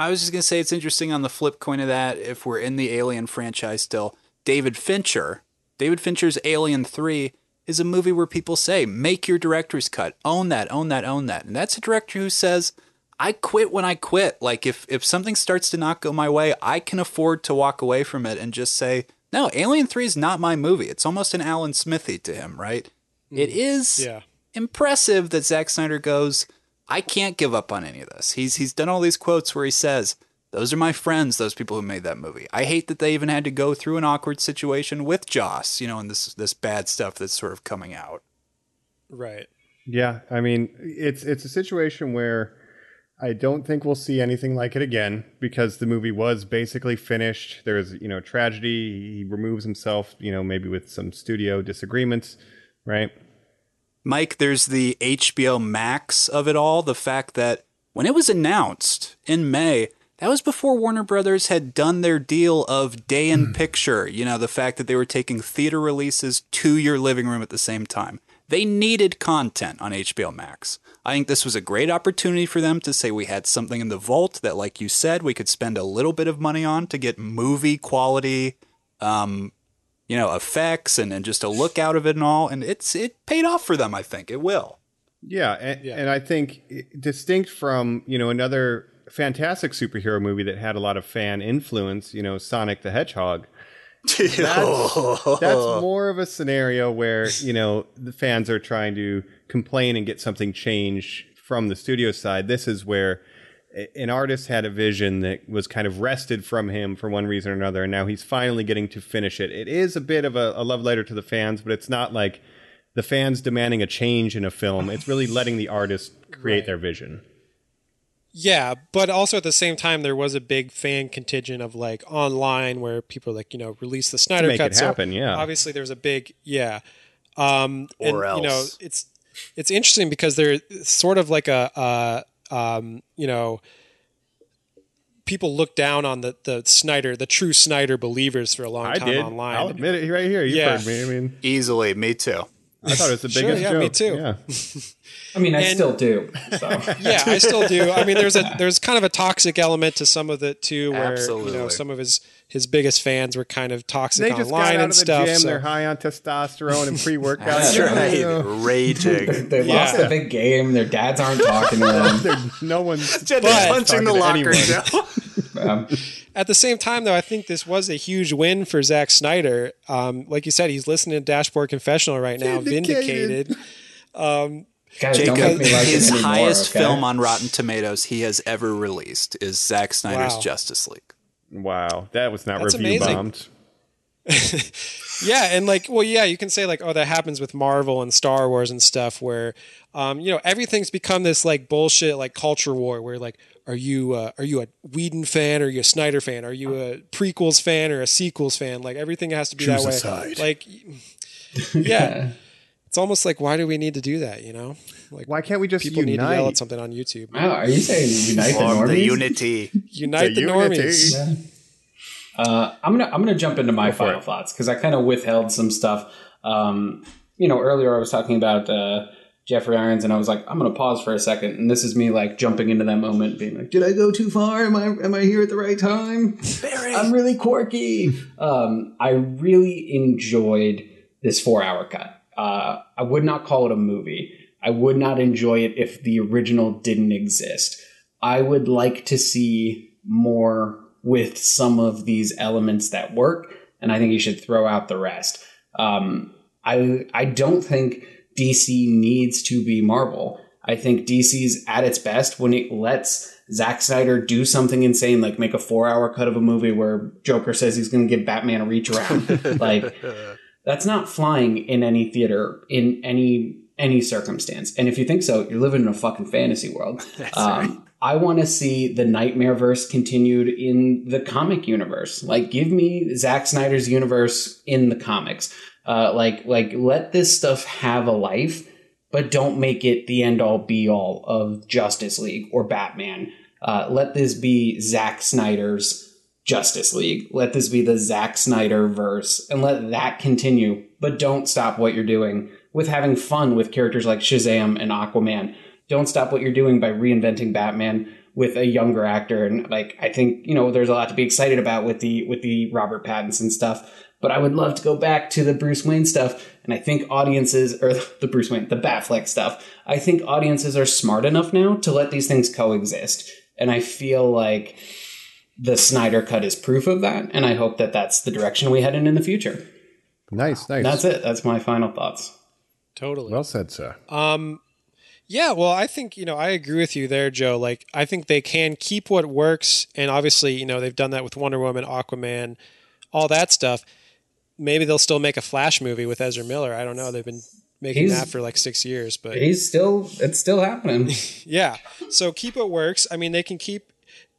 I was just gonna say it's interesting on the flip coin of that. If we're in the Alien franchise still, David Fincher, David Fincher's Alien Three is a movie where people say, "Make your director's cut, own that, own that, own that," and that's a director who says, "I quit when I quit. Like if if something starts to not go my way, I can afford to walk away from it and just say." No, Alien 3 is not my movie. It's almost an Alan Smithee to him, right? It mm. is Yeah. impressive that Zack Snyder goes, I can't give up on any of this. He's he's done all these quotes where he says, "Those are my friends, those people who made that movie." I hate that they even had to go through an awkward situation with Joss, you know, and this this bad stuff that's sort of coming out. Right. Yeah, I mean, it's it's a situation where I don't think we'll see anything like it again because the movie was basically finished. There's, you know, tragedy. He removes himself, you know, maybe with some studio disagreements, right? Mike, there's the HBO Max of it all. The fact that when it was announced in May, that was before Warner Brothers had done their deal of day in picture. You know, the fact that they were taking theater releases to your living room at the same time. They needed content on HBO Max. I think this was a great opportunity for them to say we had something in the vault that, like you said, we could spend a little bit of money on to get movie quality, um, you know, effects and, and just a look out of it and all. And it's it paid off for them. I think it will. Yeah, and, and I think distinct from you know another fantastic superhero movie that had a lot of fan influence, you know, Sonic the Hedgehog. That's, that's oh. more of a scenario where you know the fans are trying to complain and get something changed from the studio side. This is where a- an artist had a vision that was kind of wrested from him for one reason or another, and now he's finally getting to finish it. It is a bit of a, a love letter to the fans, but it's not like the fans demanding a change in a film. It's really letting the artist create their vision. Yeah, but also at the same time, there was a big fan contingent of like online where people like you know release the Snyder make cut. it happen, so yeah. obviously there's a big yeah, um, Or and, you know it's it's interesting because they're sort of like a uh, um, you know people look down on the the Snyder the true Snyder believers for a long I time did. online. I'll admit it right here. You've Yeah. heard me. I mean, Easily, me too. I thought it was the Sure, biggest yeah, joke. me too. Yeah. I mean, I And- still do. So. yeah, I still do. I mean, there's a there's kind of a toxic element to some of it too, where you know some of his his biggest fans were kind of toxic They just got online out and of the stuff. gym. so- They're high on testosterone and pre-workout. That's You right. know, Raging. They lost Yeah. a big game. Their dads aren't talking to them. no one's They're punching the talking locker Um, At the same time, though, I think this was a huge win for Zack Snyder. Um, like you said, he's listening to Dashboard Confessional right now, Vindicated. vindicated. Um, guys, don't Jacob, like his anymore, highest okay? film on Rotten Tomatoes he has ever released is Zack Snyder's Wow. Justice League. Wow, that was not That's review amazing. bombed. Yeah, and like, well, yeah, you can say like, oh, that happens with Marvel and Star Wars and stuff, where, um, you know, everything's become this like bullshit like culture war, where like, are you uh, are you a Whedon fan or are you a Snyder fan? Are you a prequels fan or a sequels fan? Like everything has to be Choose a that way. side. Like, yeah, it's almost like why do we need to do that? You know, like Why can't we just people need to yell at something on YouTube. Wow, are you saying unite the Form the normies? unity. Unite the, The normies. unity. Uh, I'm gonna I'm gonna jump into my for final it. thoughts because I kind of withheld some stuff. Um, you know, earlier I was talking about uh, Jeffrey Irons, and I was like, I'm gonna pause for a second, and this is me like jumping into that moment, being like, Did I go too far? Am I am I here at the right time? I'm really quirky. Um, I really enjoyed this four hour cut. Uh, I would not call it a movie. I would not enjoy it if the original didn't exist. I would like to see more with some of these elements that work, and I think you should throw out the rest. Um, I I don't think DC needs to be Marvel. I think DC's at its best when it lets Zack Snyder do something insane, like make a four-hour cut of a movie where Joker says he's going to give Batman a reach around. like that's not flying in any theater in any any circumstance. And if you think so, you're living in a fucking fantasy world. um, I want to see the Nightmare verse continued in the comic universe. Like, give me Zack Snyder's universe in the comics. Uh, like, like let this stuff have a life, but don't make it the end all be all of Justice League or Batman. Uh, let this be Zack Snyder's Justice League. Let this be the Zack Snyder verse and let that continue. But don't stop what you're doing with having fun with characters like Shazam and Aquaman. Don't stop what you're doing by reinventing Batman with a younger actor. And like I think, you know, there's a lot to be excited about with the with the Robert Pattinson stuff. But I would love to go back to the Bruce Wayne stuff. And I think audiences or the Bruce Wayne, the Batfleck stuff, I think audiences are smart enough now to let these things coexist. And I feel like the Snyder cut is proof of that, and I hope that that's the direction we head in in the future. Nice, nice. That's it. That's my final thoughts. Totally. Well said, sir. Um, Yeah, well, I think, you know, I agree with you there, Joe. Like, I think they can keep what works. And obviously, you know, they've done that with Wonder Woman, Aquaman, all that stuff. Maybe they'll still make a Flash movie with Ezra Miller. I don't know. They've been making He's- that for like six years. But He's still, it's still happening. yeah. So keep it works. I mean, they can keep,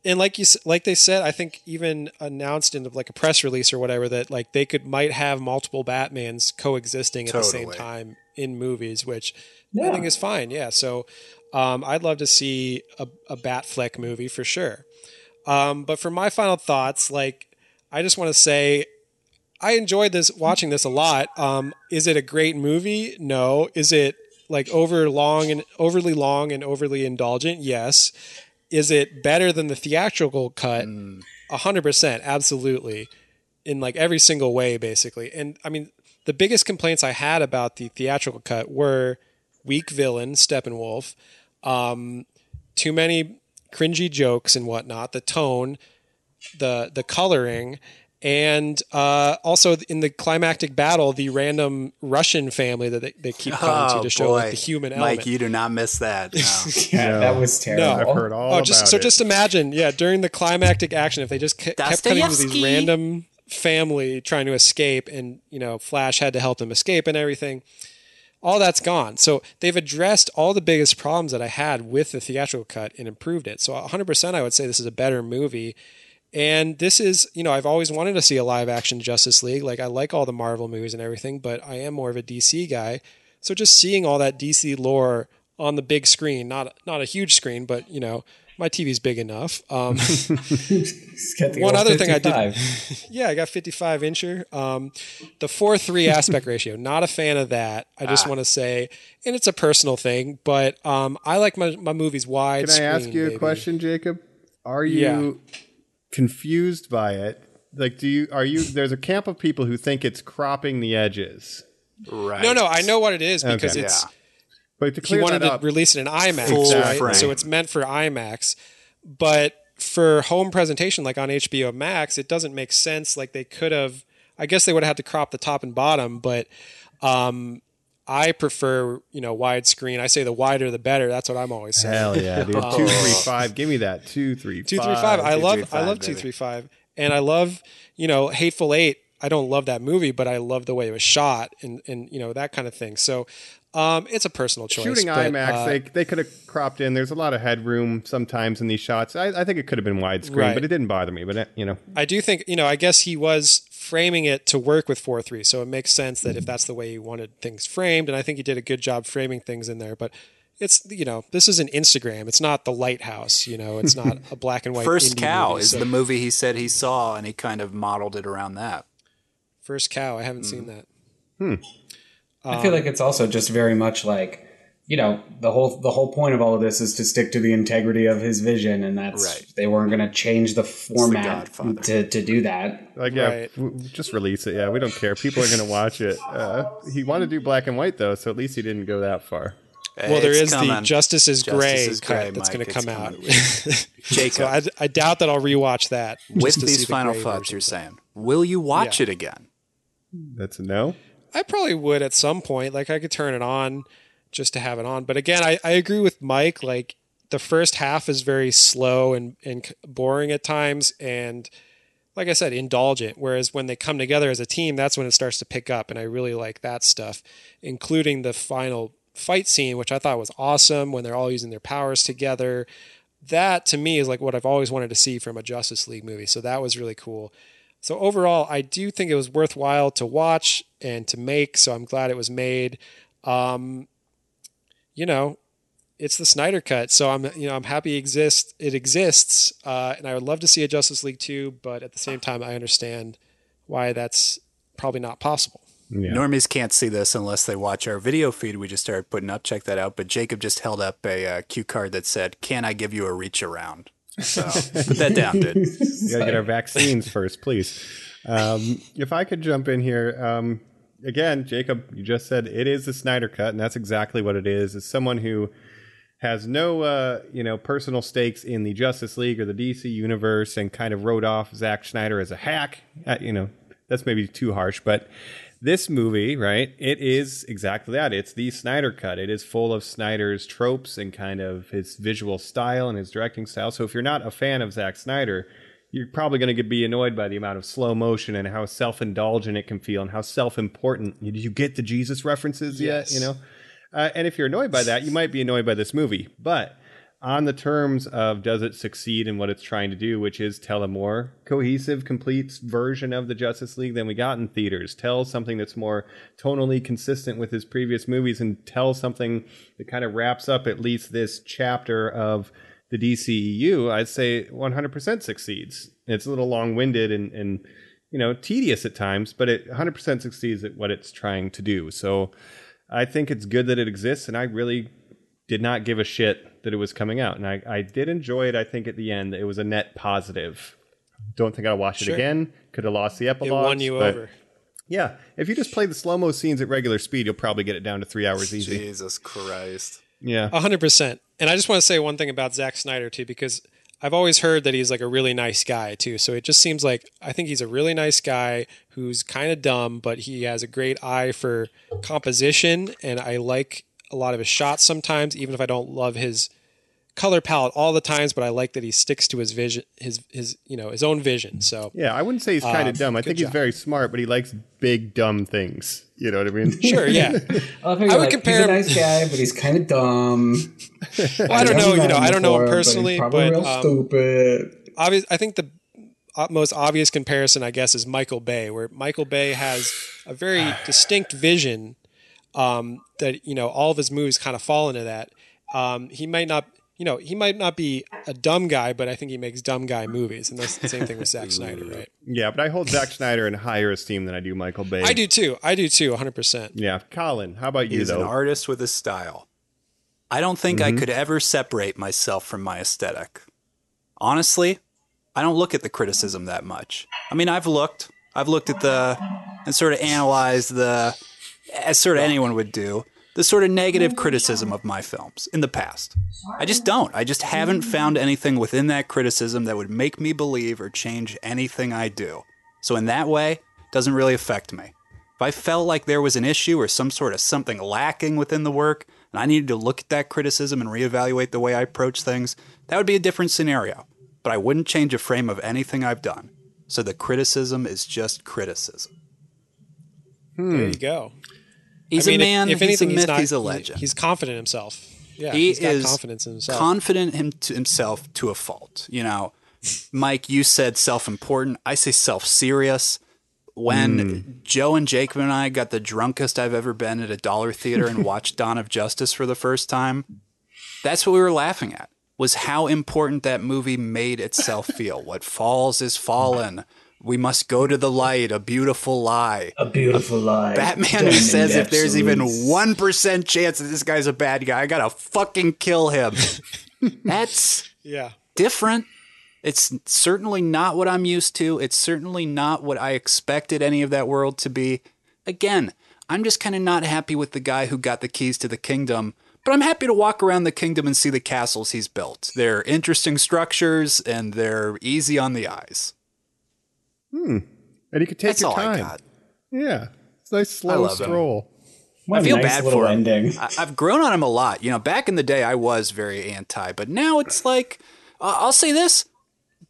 and like you, s- like they said, I think even announced in like a press release or whatever that like they could might have multiple Batmans coexisting at the same time in movies, which I think is fine. Yeah. So um, I'd love to see a, a Bat Fleck movie for sure. Um, but for my final thoughts, like I just want to say I enjoyed this watching this a lot. Um, is it a great movie? No. Is it like over long and overly long and overly indulgent? Yes. Is it better than the theatrical cut? A hundred percent, absolutely, in like every single way, basically. And I mean, the biggest complaints I had about the theatrical cut were weak villain Steppenwolf, um, too many cringy jokes and whatnot, the tone, the the coloring, and uh, also in the climactic battle, the random Russian family that they, they keep coming to to show like the human element. Oh, Mike, you do not miss that. No. Yeah, that was terrible. No. I've heard all oh, about just so it. just imagine, yeah, during the climactic action, if they just ke- kept cutting to these random family trying to escape, and you know, Flash had to help them escape and everything. All that's gone. So they've addressed all the biggest problems that I had with the theatrical cut and improved it. So 100%, I would say this is a better movie. And this is, you know, I've always wanted to see a live action Justice League. Like I like all the Marvel movies and everything, but I am more of a DC guy. So just seeing all that DC lore on the big screen, not not a huge screen, but you know, my TV's big enough. Um, He's got the One old other thing I did- yeah, I got 55 incher. Um, the 4 3 aspect ratio, not a fan of that. I just want to say, and it's a personal thing, but um, I like my, my movies wide. Can I ask screen, you a baby. question, Jacob? Are you confused by it? Like, do you are you? There's a camp of people who think it's cropping the edges, Right. No, no, I know what it is because Okay. it's. Yeah. but to He wanted that to up, release it in IMAX, Full right? frame. So it's meant for IMAX. But for home presentation, like on HBO Max, it doesn't make sense. Like they could have, I guess they would have had to crop the top and bottom, but um, I prefer, you know, widescreen. I say the wider the better. That's what I'm always saying. hell yeah, dude, two three five. Give me that two three Two three five. I love I love two three five, and I love you know Hateful Eight. I don't love that movie, but I love the way it was shot and and you know that kind of thing. So um, it's a personal choice. Shooting but, IMAX, uh, they they could have cropped in. There's a lot of headroom sometimes in these shots. I, I think it could have been widescreen, Right. but it didn't bother me. But uh, you know, I do think you know. I guess he was framing it to work with four three, so it makes sense that if mm-hmm. that's the way he wanted things framed, and I think he did a good job framing things in there. But it's you know this is an Instagram. It's not the Lighthouse. You know, it's not a black and white. First indie Cow movie, is so- the movie he said he saw, and he kind of modeled it around that. First Cow. I haven't mm-hmm. seen that. Hmm. Um, I feel like it's also just very much like you know the whole the whole point of all of this is to stick to the integrity of his vision, and that's Right. they weren't going to change the format Godfather. to to do that. like yeah, Right. w- w- just release it. Yeah, we don't care. People are gonna watch it. Uh, he wanted to do black and white though, so at least he didn't go that far. Well, there It's is the coming. Justice is Justice Gray cut Gray, that's going to come out. Jacob, so I, I doubt that I'll rewatch that. with just to see these the final Gray thoughts, you're saying, will you watch Yeah. it again? That's a no. I probably would at some point. Like I could turn it on just to have it on. But again, I, I agree with Mike. Like the first half is very slow and, and boring at times. And like I said, indulgent. Whereas when they come together as a team, that's when it starts to pick up. And I really like that stuff, including the final fight scene, which I thought was awesome when they're all using their powers together. That to me is like what I've always wanted to see from a Justice League movie. So that was really cool. So overall, I do think it was worthwhile to watch and to make. So I'm glad it was made. Um, you know, it's the Snyder cut, so I'm you know I'm happy exist it exists, uh, and I would love to see a Justice League two, but at the same time, I understand why that's probably not possible. Yeah. Normies can't see this unless they watch our video feed we just started putting up. Check that out. But Jacob just held up a uh, cue card that said, "Can I give you a reach around?" So put that down, dude. We gotta get our vaccines first, please. Um, if I could jump in here, um, again, Jacob, you just said it is the Snyder cut, and that's exactly what it is. It's someone who has no, uh, you know, personal stakes in the Justice League or the DC universe, and kind of wrote off Zack Snyder as a hack. Uh, you know, that's maybe too harsh, but this movie, right? It is exactly that. It's the Snyder cut. It is full of Snyder's tropes and kind of his visual style and his directing style. So if you're not a fan of Zack Snyder, you're probably going to be annoyed by the amount of slow motion and how self-indulgent it can feel and how self-important. Did you get the Jesus references Yes. yet? You know, uh, and if you're annoyed by that, you might be annoyed by this movie. But on the terms of does it succeed in what it's trying to do, which is tell a more cohesive, complete version of the Justice League than we got in theaters, tell something that's more tonally consistent with his previous movies, and tell something that kind of wraps up at least this chapter of the DCEU, I'd say 100% succeeds. It's a little long winded and, and, you know, tedious at times, but it 100% succeeds at what it's trying to do. So I think it's good that it exists, and I really did not give a shit that it was coming out. And I, I did enjoy it, I think, at the end. It was a net positive. Don't think I'll watch Sure. it again. Could have lost the epilogue. It epilogue. won you over. Yeah. If you just play the slow mo scenes at regular speed, you'll probably get it down to three hours easy. Jesus Christ. Yeah. A hundred percent. And I just want to say one thing about Zack Snyder too, because I've always heard that he's like a really nice guy too. So it just seems like I think he's a really nice guy who's kind of dumb, but he has a great eye for composition, and I like a lot of his shots sometimes, even if I don't love his color palette all the times. But I like that he sticks to his vision, his his you know his own vision. So Yeah, I wouldn't say he's kind of Um, dumb. I good think he's very smart, but he likes big dumb things. You know what I mean? sure, yeah. I, I would like, compare he's a nice guy, but he's kind of dumb. Well, I don't know, you know, I don't know him personally, but, he's probably but real um, stupid. obvious. I think the most obvious comparison, I guess, is Michael Bay, where Michael Bay has a very distinct vision um, that you know all of his movies kind of fall into that. Um, he might not, you know, he might not be a dumb guy, but I think he makes dumb guy movies, and that's the same thing with Zack Snyder, right? yeah, but I hold Zack Snyder in higher esteem than I do Michael Bay. I do too. I do too, 100. percent Yeah, Colin, how about you He's an artist with a style. I don't think I mm-hmm. could ever separate myself from my aesthetic. Honestly, I don't look at the criticism that much. I mean, I've looked. I've looked at the and sort of analyzed the as sort of anyone would do, the sort of negative criticism of my films in the past. I just don't. I just haven't mm-hmm. found anything within that criticism that would make me believe or change anything I do. So in that way, it doesn't really affect me. If I felt like there was an issue or some sort of something lacking within the work, and I needed to look at that criticism and reevaluate the way I approach things, that would be a different scenario. But I wouldn't change a frame of anything I've done. So the criticism is just criticism. Hmm. There you go. He's I mean, a man. If, he's anything, a myth. he's, not, he's a legend. He's confident in himself. Yeah, he he's got is confidence in himself. confident him to himself to a fault. You know, Mike, you said self-important. I say self-serious. When Hmm. Joe and Jacob and I got the drunkest I've ever been at a dollar theater and watched Dawn of Justice for the first time, that's what we were laughing at. Was how important that movie made itself feel. What falls is fallen. We must go to the light. A beautiful lie. A beautiful lie. Batman who says if there's even one percent chance that this guy's a bad guy, I gotta fucking kill him. That's yeah. different. It's certainly not what I'm used to. It's certainly not what I expected any of that world to be. Again, I'm just kind of not happy with the guy who got the keys to the kingdom, but I'm happy to walk around the kingdom and see the castles he's built. They're interesting structures and they're easy on the eyes. And you could take That's your all time. I got. Yeah, it's a nice slow love him. stroll. What a I feel nice bad for him. ending. I, I've grown on him a lot. You know, back in the day, I was very anti, but now it's like, uh, I'll say this: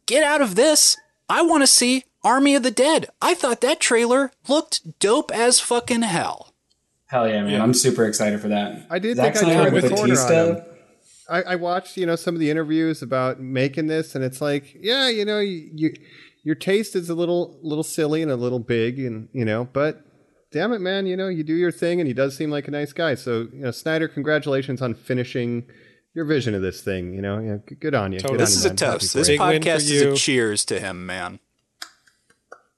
get out of this. I want to see Army of the Dead. I thought that trailer looked dope as fucking hell. Hell yeah, man! I'm super excited for that. I did Zack think I Snyder turned the corner on him. I, I watched, you know, some of the interviews about making this, and it's like, yeah, you know, you, you your taste is a little little silly and a little big, and you know, but damn it, man, you know, you do your thing, and he does seem like a nice guy. So, you know, Snyder, congratulations on finishing your vision of this thing. You know, yeah, good on you. Totally. Good on This you, is a man. Happy toast. This you. Big win for podcast is a cheers to him, man.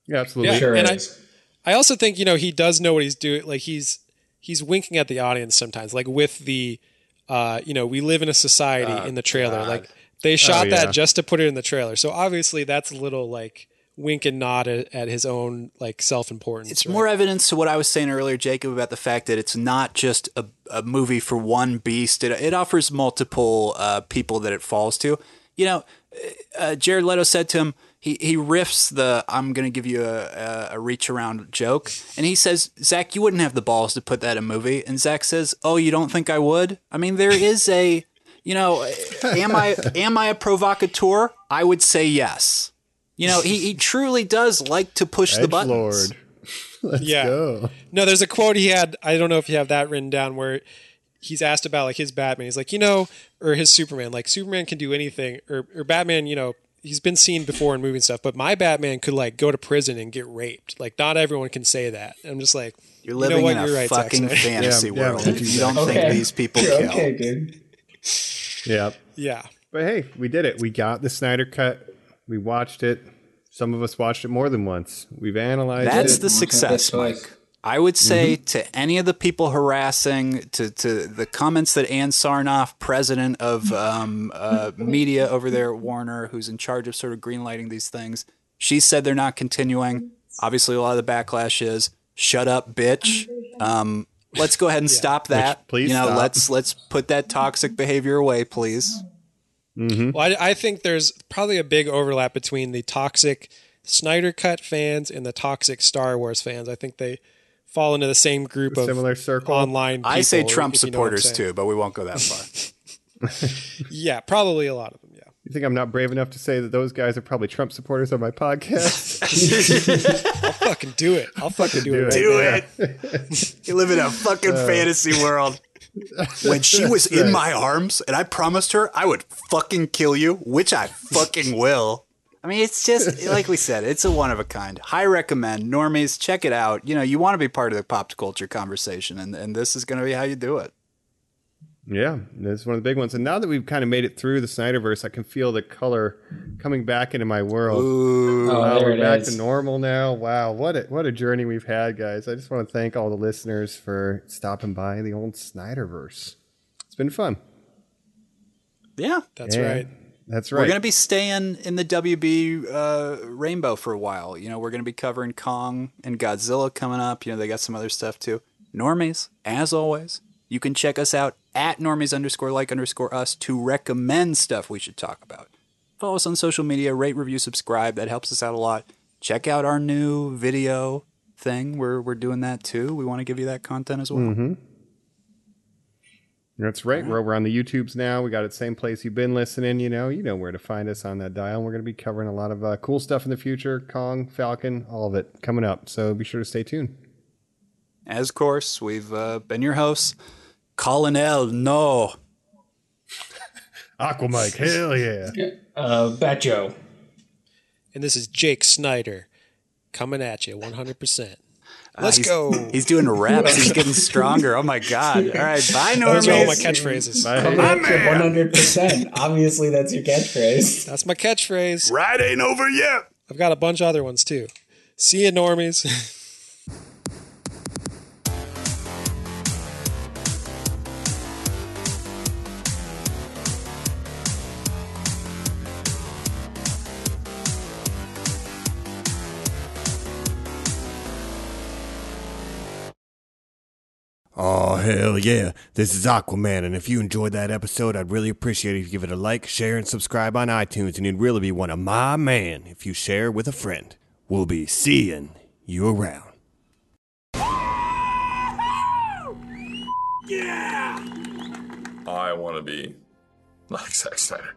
yeah, absolutely. Yeah, Sure and I, is. I also think you know he does know what he's doing. Like he's he's winking at the audience sometimes, like with the, uh, you know, we live in a society in the trailer. Like they shot Oh, yeah. that just to put it in the trailer. So obviously that's a little like wink and nod at, at his own like self importance. It's more evidence to what I was saying earlier, Jacob, about the fact that it's not just a, a movie for one beast. It, it offers multiple uh, people that it falls to. You know, uh, Jared Leto said to him, he he riffs the I'm gonna give you a, a, a reach around joke, and he says, Zack, you wouldn't have the balls to put that in a movie, and Zack says, Oh, you don't think I would? I mean, there is a, you know, am I am I a provocateur? I would say yes. You know, he, he truly does like to push the buttons. Lord. Let's Yeah. go. No, there's a quote he had. I don't know if you have that written down where he's asked about like his Batman. He's like, you know, or his Superman. Like Superman can do anything, or or Batman. You know, he's been seen before in movie and stuff. But my Batman could like go to prison and get raped. Like not everyone can say that. I'm just like, You're you living know what? in a You're right, fucking Snyder. fantasy Yeah, yeah, world. man. you don't Okay. think these people You're kill. okay, dude. Yeah. Yeah. But hey, we did it. We got the Snyder cut. We watched it. Some of us watched it more than once. We've analyzed That's it. the success. Mike. I would say to any of the people harassing, to, to the comments that Ann Sarnoff, president of um, uh, media over there at Warner, who's in charge of sort of greenlighting these things, she said they're not continuing. Obviously, a lot of the backlash is "shut up, bitch." Um, let's go ahead and stop that. please you know, stop. let's let's put that toxic behavior away, please. Mm-hmm. Well, I, I think there's probably a big overlap between the toxic Snyder Cut fans and the toxic Star Wars fans. I think they fall into the same group of Similar circle. online. I say Trump if you know supporters too, but we won't go that far. Yeah, probably a lot of them. Yeah. You think I'm not brave enough to say that those guys are probably Trump supporters on my podcast? I'll fucking do it. I'll fucking do, it. Do Right Do now. it. you live in a fucking uh, fantasy world. When she was in my arms and I promised her I would fucking kill you, which I fucking will. I mean, it's just like we said, it's a one of a kind. High recommend. Normies, check it out. You know, you want to be part of the pop culture conversation, and, and this is going to be how you do it. Yeah, that's one of the big ones. And now that we've kind of made it through the Snyderverse, I can feel the color coming back into my world. Oh, Wow, there we're back is. to normal now. Wow, what a what a journey we've had, guys. I just want to thank all the listeners for stopping by the old Snyderverse. It's been fun. Yeah. That's Yeah, right. That's right. We're going to be staying in the WB uh, rainbow for a while. You know, we're going to be covering Kong and Godzilla coming up. You know, they got some other stuff too. Normies, as always, you can check us out at normies underscore like underscore us to recommend stuff we should talk about. Follow us on social media, rate, review, subscribe. That helps us out a lot. Check out our new video thing. We're, we're doing that too. We want to give you that content as well. That's right. We're over on the YouTubes now. We got it same place you've been listening. You know, you know where to find us on that dial. We're going to be covering a lot of uh, cool stuff in the future. Kong, Falcon, all of it coming up. So be sure to stay tuned. As course, we've uh, been your hosts. Colonel, no. Aquamike, hell yeah. Uh, Bat Joe. And this is Jake Snyder coming at you 100%. Let's Uh, he's- go. He's doing reps. He's getting stronger. Oh my god! All right, bye, Those are all my catchphrases. Coming at you 100%. Obviously, that's your catchphrase. That's my catchphrase. Ride ain't over yet. I've got a bunch of other ones too. See you, normies. Oh, hell yeah. This is Aquaman, and if you enjoyed that episode, I'd really appreciate it if you give it a like, share, and subscribe on iTunes, and you'd really be one of my man if you share with a friend. We'll be seeing you around. Yeah! I want to be like Zack Snyder.